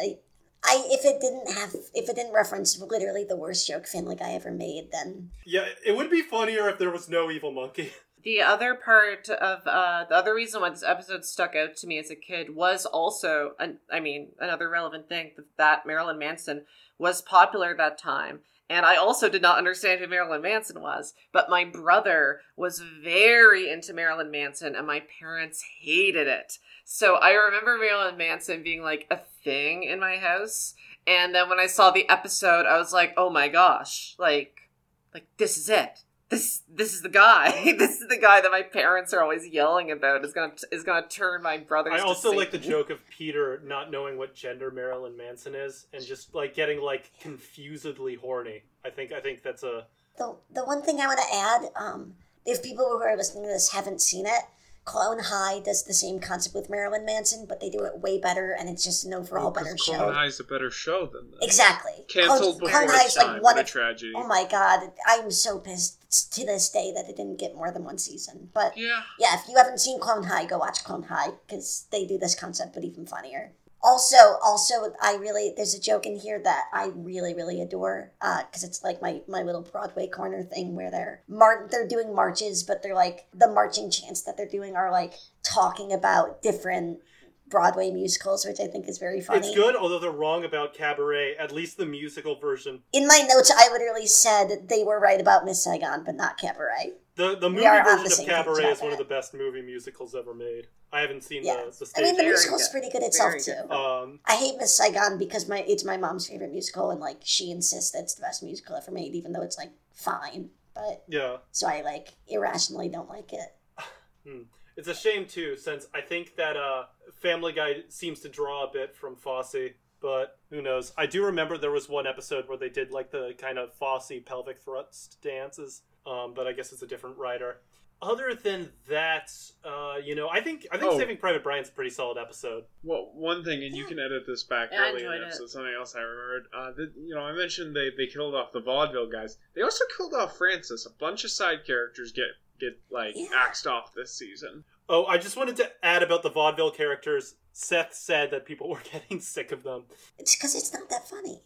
Speaker 4: I, I if it didn't have if it didn't reference literally the worst joke Family Guy ever made, then
Speaker 1: yeah, it would be funnier if there was no evil monkey.
Speaker 3: The other part of uh, the other reason why this episode stuck out to me as a kid was also, an, I mean, another relevant thing that, Marilyn Manson was popular at that time. And I also did not understand who Marilyn Manson was, but my brother was very into Marilyn Manson, and my parents hated it. So I remember Marilyn Manson being like a thing in my house. And then when I saw the episode, I was like, oh my gosh, like, like this is it this this is the guy. this is the guy that my parents are always yelling about. Is gonna is gonna turn my brother.
Speaker 1: I
Speaker 3: to
Speaker 1: also like the joke of Peter not knowing what gender Marilyn Manson is and just like getting like confusedly horny. I think I think that's a
Speaker 4: the the one thing I want to add, um, if people who are listening to this haven't seen it, Clone High does the same concept with Marilyn Manson, but they do it way better, and it's just an overall better show.
Speaker 2: Clone
Speaker 4: High
Speaker 2: is a better show than this.
Speaker 4: Exactly.
Speaker 2: Canceled
Speaker 4: Clone,
Speaker 2: before
Speaker 4: Clone High is
Speaker 2: time.
Speaker 4: like
Speaker 2: what a tragedy.
Speaker 4: Oh my god, I'm so pissed to this day that it didn't get more than one season. But
Speaker 2: Yeah.
Speaker 4: yeah, if you haven't seen Clone High, go watch Clone High because they do this concept, but even funnier. Also, also, I really there's a joke in here that I really, really adore uh, because it's like my my little Broadway corner thing where they're mar- they're doing marches, but they're like the marching chants that they're doing are like talking about different Broadway musicals, which I think is very funny.
Speaker 1: It's good, although they're wrong about Cabaret. At least the musical version.
Speaker 4: In my notes, I literally said they were right about Miss Saigon, but not Cabaret.
Speaker 1: The the movie
Speaker 4: are on the
Speaker 1: version of Cabaret is one of the best movie musicals ever made. I haven't seen
Speaker 4: Yeah.
Speaker 1: the, the
Speaker 4: I mean, the
Speaker 3: Very
Speaker 4: musical's
Speaker 3: good.
Speaker 4: pretty good itself
Speaker 3: Very
Speaker 4: too.
Speaker 3: good.
Speaker 1: um,
Speaker 4: I hate Miss Saigon because my it's my mom's favorite musical, and like she insists that it's the best musical ever made, even though it's like fine. But
Speaker 1: yeah.
Speaker 4: so I like irrationally don't like it.
Speaker 1: It's a shame too, since I think that uh, Family Guy seems to draw a bit from Fosse, but who knows? I do remember there was one episode where they did like the kind of Fosse pelvic thrust dances, um, but I guess it's a different writer. Other than that, uh, you know, I think I think
Speaker 2: Oh.
Speaker 1: Saving Private Brian's a pretty solid episode.
Speaker 2: Well, one thing, and you can edit this back
Speaker 3: Yeah, I
Speaker 2: early in
Speaker 3: enjoyed
Speaker 2: the
Speaker 3: it.
Speaker 2: Something else I remembered. Uh, the, you know, I mentioned they, they killed off the vaudeville guys. They also killed off Francis. A bunch of side characters get get like
Speaker 4: Yeah.
Speaker 2: axed off this season.
Speaker 1: Oh, I just wanted to add about the vaudeville characters. Seth said that people were getting sick of them.
Speaker 4: It's because it's not that funny.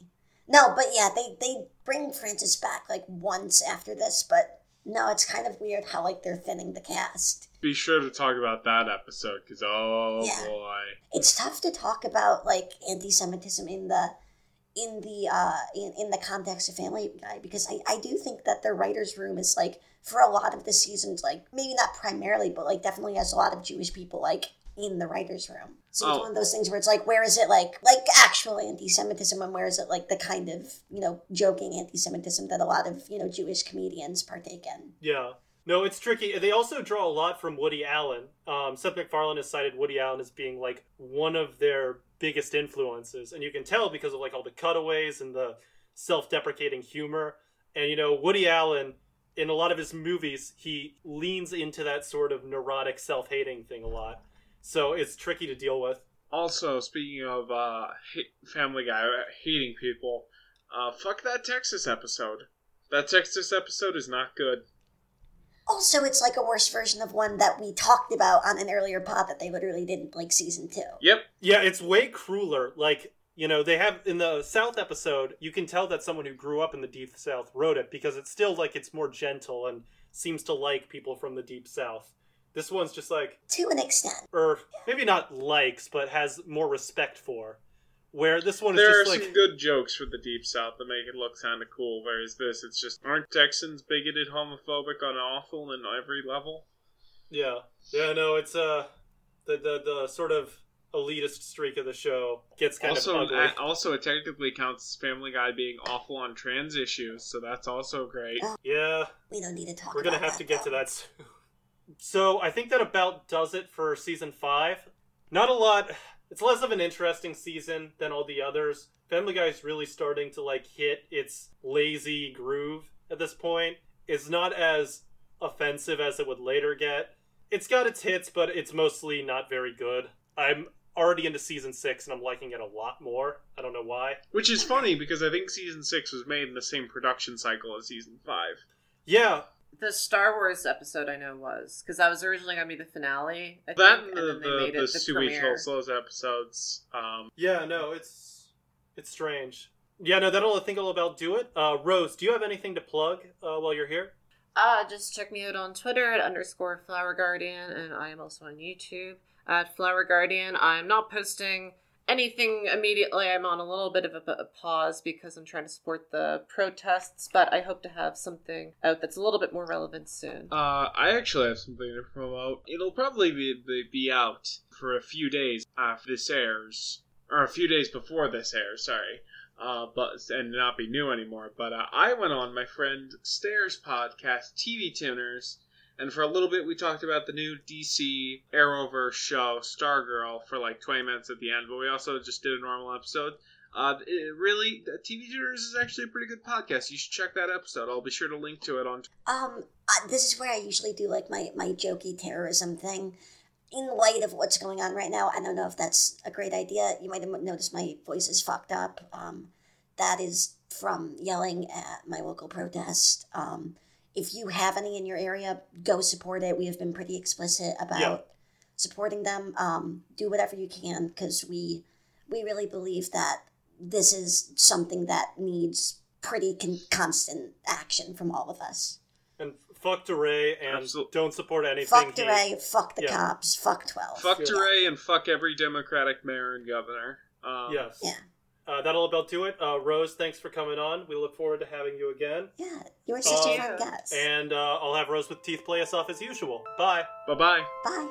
Speaker 4: No, but yeah, they they bring Francis back like once after this, but no, it's kind of weird how like they're thinning the cast.
Speaker 2: Be sure to talk about that episode because oh
Speaker 4: Yeah.
Speaker 2: boy,
Speaker 4: it's tough to talk about like anti-Semitism in the in the uh in, in the context of Family Guy because I, I do think that the writers' room is like for a lot of the seasons like maybe not primarily but like definitely has a lot of Jewish people like in the writers' room. So it's
Speaker 2: Oh.
Speaker 4: one of those things where it's like where is it like like actual anti-Semitism and where is it like the kind of you know joking anti-Semitism that a lot of you know Jewish comedians partake in.
Speaker 1: Yeah. No, it's tricky. They also draw a lot from Woody Allen. Um, Seth MacFarlane has cited Woody Allen as being like one of their biggest influences, and you can tell because of like all the cutaways and the self-deprecating humor. And you know, Woody Allen in a lot of his movies, he leans into that sort of neurotic self-hating thing a lot. So it's tricky to deal with.
Speaker 2: Also, speaking of uh, hate, Family Guy uh, hating people, uh, fuck that Texas episode. That Texas episode is not good.
Speaker 4: Also, it's like a worse version of one that we talked about on an earlier pod that they literally didn't like season two.
Speaker 2: Yep.
Speaker 1: Yeah, it's way crueler. Like you know, they have in the South episode, you can tell that someone who grew up in the Deep South wrote it because it's still like it's more gentle and seems to like people from the Deep South. This one's just like,
Speaker 4: To an extent.
Speaker 1: or maybe not likes, but has more respect for. Where this one is
Speaker 2: There are
Speaker 1: like,
Speaker 2: some good jokes for the Deep South that make it look kind of cool, whereas this, it's just, aren't Texans bigoted, homophobic, and awful in every level?
Speaker 1: yeah, yeah, no, it's uh, the the the sort of elitist streak of the show gets kind
Speaker 2: also,
Speaker 1: of ugly.
Speaker 2: uh, also, it technically counts as Family Guy being awful on trans issues, so that's also great.
Speaker 1: yeah,
Speaker 4: We don't need to talk
Speaker 1: We're gonna
Speaker 4: about
Speaker 1: have to
Speaker 4: that,
Speaker 1: get to that soon. So I think that about does it for season five. Not a lot. It's less of an interesting season than all the others. Family Guy is really starting to like hit its lazy groove at this point. It's not as offensive as it would later get. It's got its hits, but it's mostly not very good. I'm already into season six and I'm liking it a lot more. I don't know why.
Speaker 2: Which is funny because I think season six was made in the same production cycle as season five.
Speaker 1: Yeah,
Speaker 3: The Star Wars episode I know was because that was originally gonna be the finale. I
Speaker 2: That
Speaker 3: think,
Speaker 2: and the,
Speaker 3: then they
Speaker 2: the,
Speaker 3: made
Speaker 2: the,
Speaker 3: it the
Speaker 2: Sue H. Those episodes. Um,
Speaker 1: Yeah, no, it's it's strange. Yeah, no, that'll I think will about do it. Uh, Rose, do you have anything to plug uh, while you're here?
Speaker 3: Uh, just check me out on Twitter at underscore Flower Guardian, and I am also on YouTube at Flower Guardian. I'm not posting anything immediately. I'm on a little bit of a, a pause because I'm trying to support the protests, but I hope to have something out that's a little bit more relevant soon.
Speaker 2: uh, I actually have something to promote. It'll probably be, be, be out for a few days after this airs, or a few days before this airs. Sorry. Uh, but and not be new anymore. But uh, I went on my friend Stairs podcast, TV Tuners, and for a little bit we talked about the new DC Arrowverse show, Stargirl, for like 20 minutes at the end. But we also just did a normal episode. Uh, it really, TV Tuners is actually a pretty good podcast. You should check that episode. I'll be sure to link to it on.
Speaker 4: Um, uh, this is where I usually do like my my jokey terrorism thing. In light of what's going on right now, I don't know if that's a great idea. You might have noticed my voice is fucked up. Um, that is from yelling at my local protest. Um, if you have any in your area, go support it. We have been pretty explicit about
Speaker 1: Yeah.
Speaker 4: supporting them. Um, do whatever you can because we we really believe that this is something that needs pretty con- constant action from all of us.
Speaker 1: And fuck DeRay and
Speaker 2: Absolute-
Speaker 1: don't support anything.
Speaker 4: Fuck
Speaker 1: he-
Speaker 4: fuck the
Speaker 1: yeah.
Speaker 4: cops, fuck 12.
Speaker 2: Fuck
Speaker 1: Yeah.
Speaker 2: DeRay and fuck every Democratic mayor and governor. Um,
Speaker 1: Yes.
Speaker 4: Yeah.
Speaker 1: Uh, that'll about do it. Uh, Rose, thanks for coming on. We look forward to having you again.
Speaker 4: Yeah, you were such a
Speaker 1: Um,
Speaker 4: fun guest.
Speaker 1: And uh, I'll have Rose with Teeth play us off as usual. Bye.
Speaker 2: Bye bye.
Speaker 4: Bye.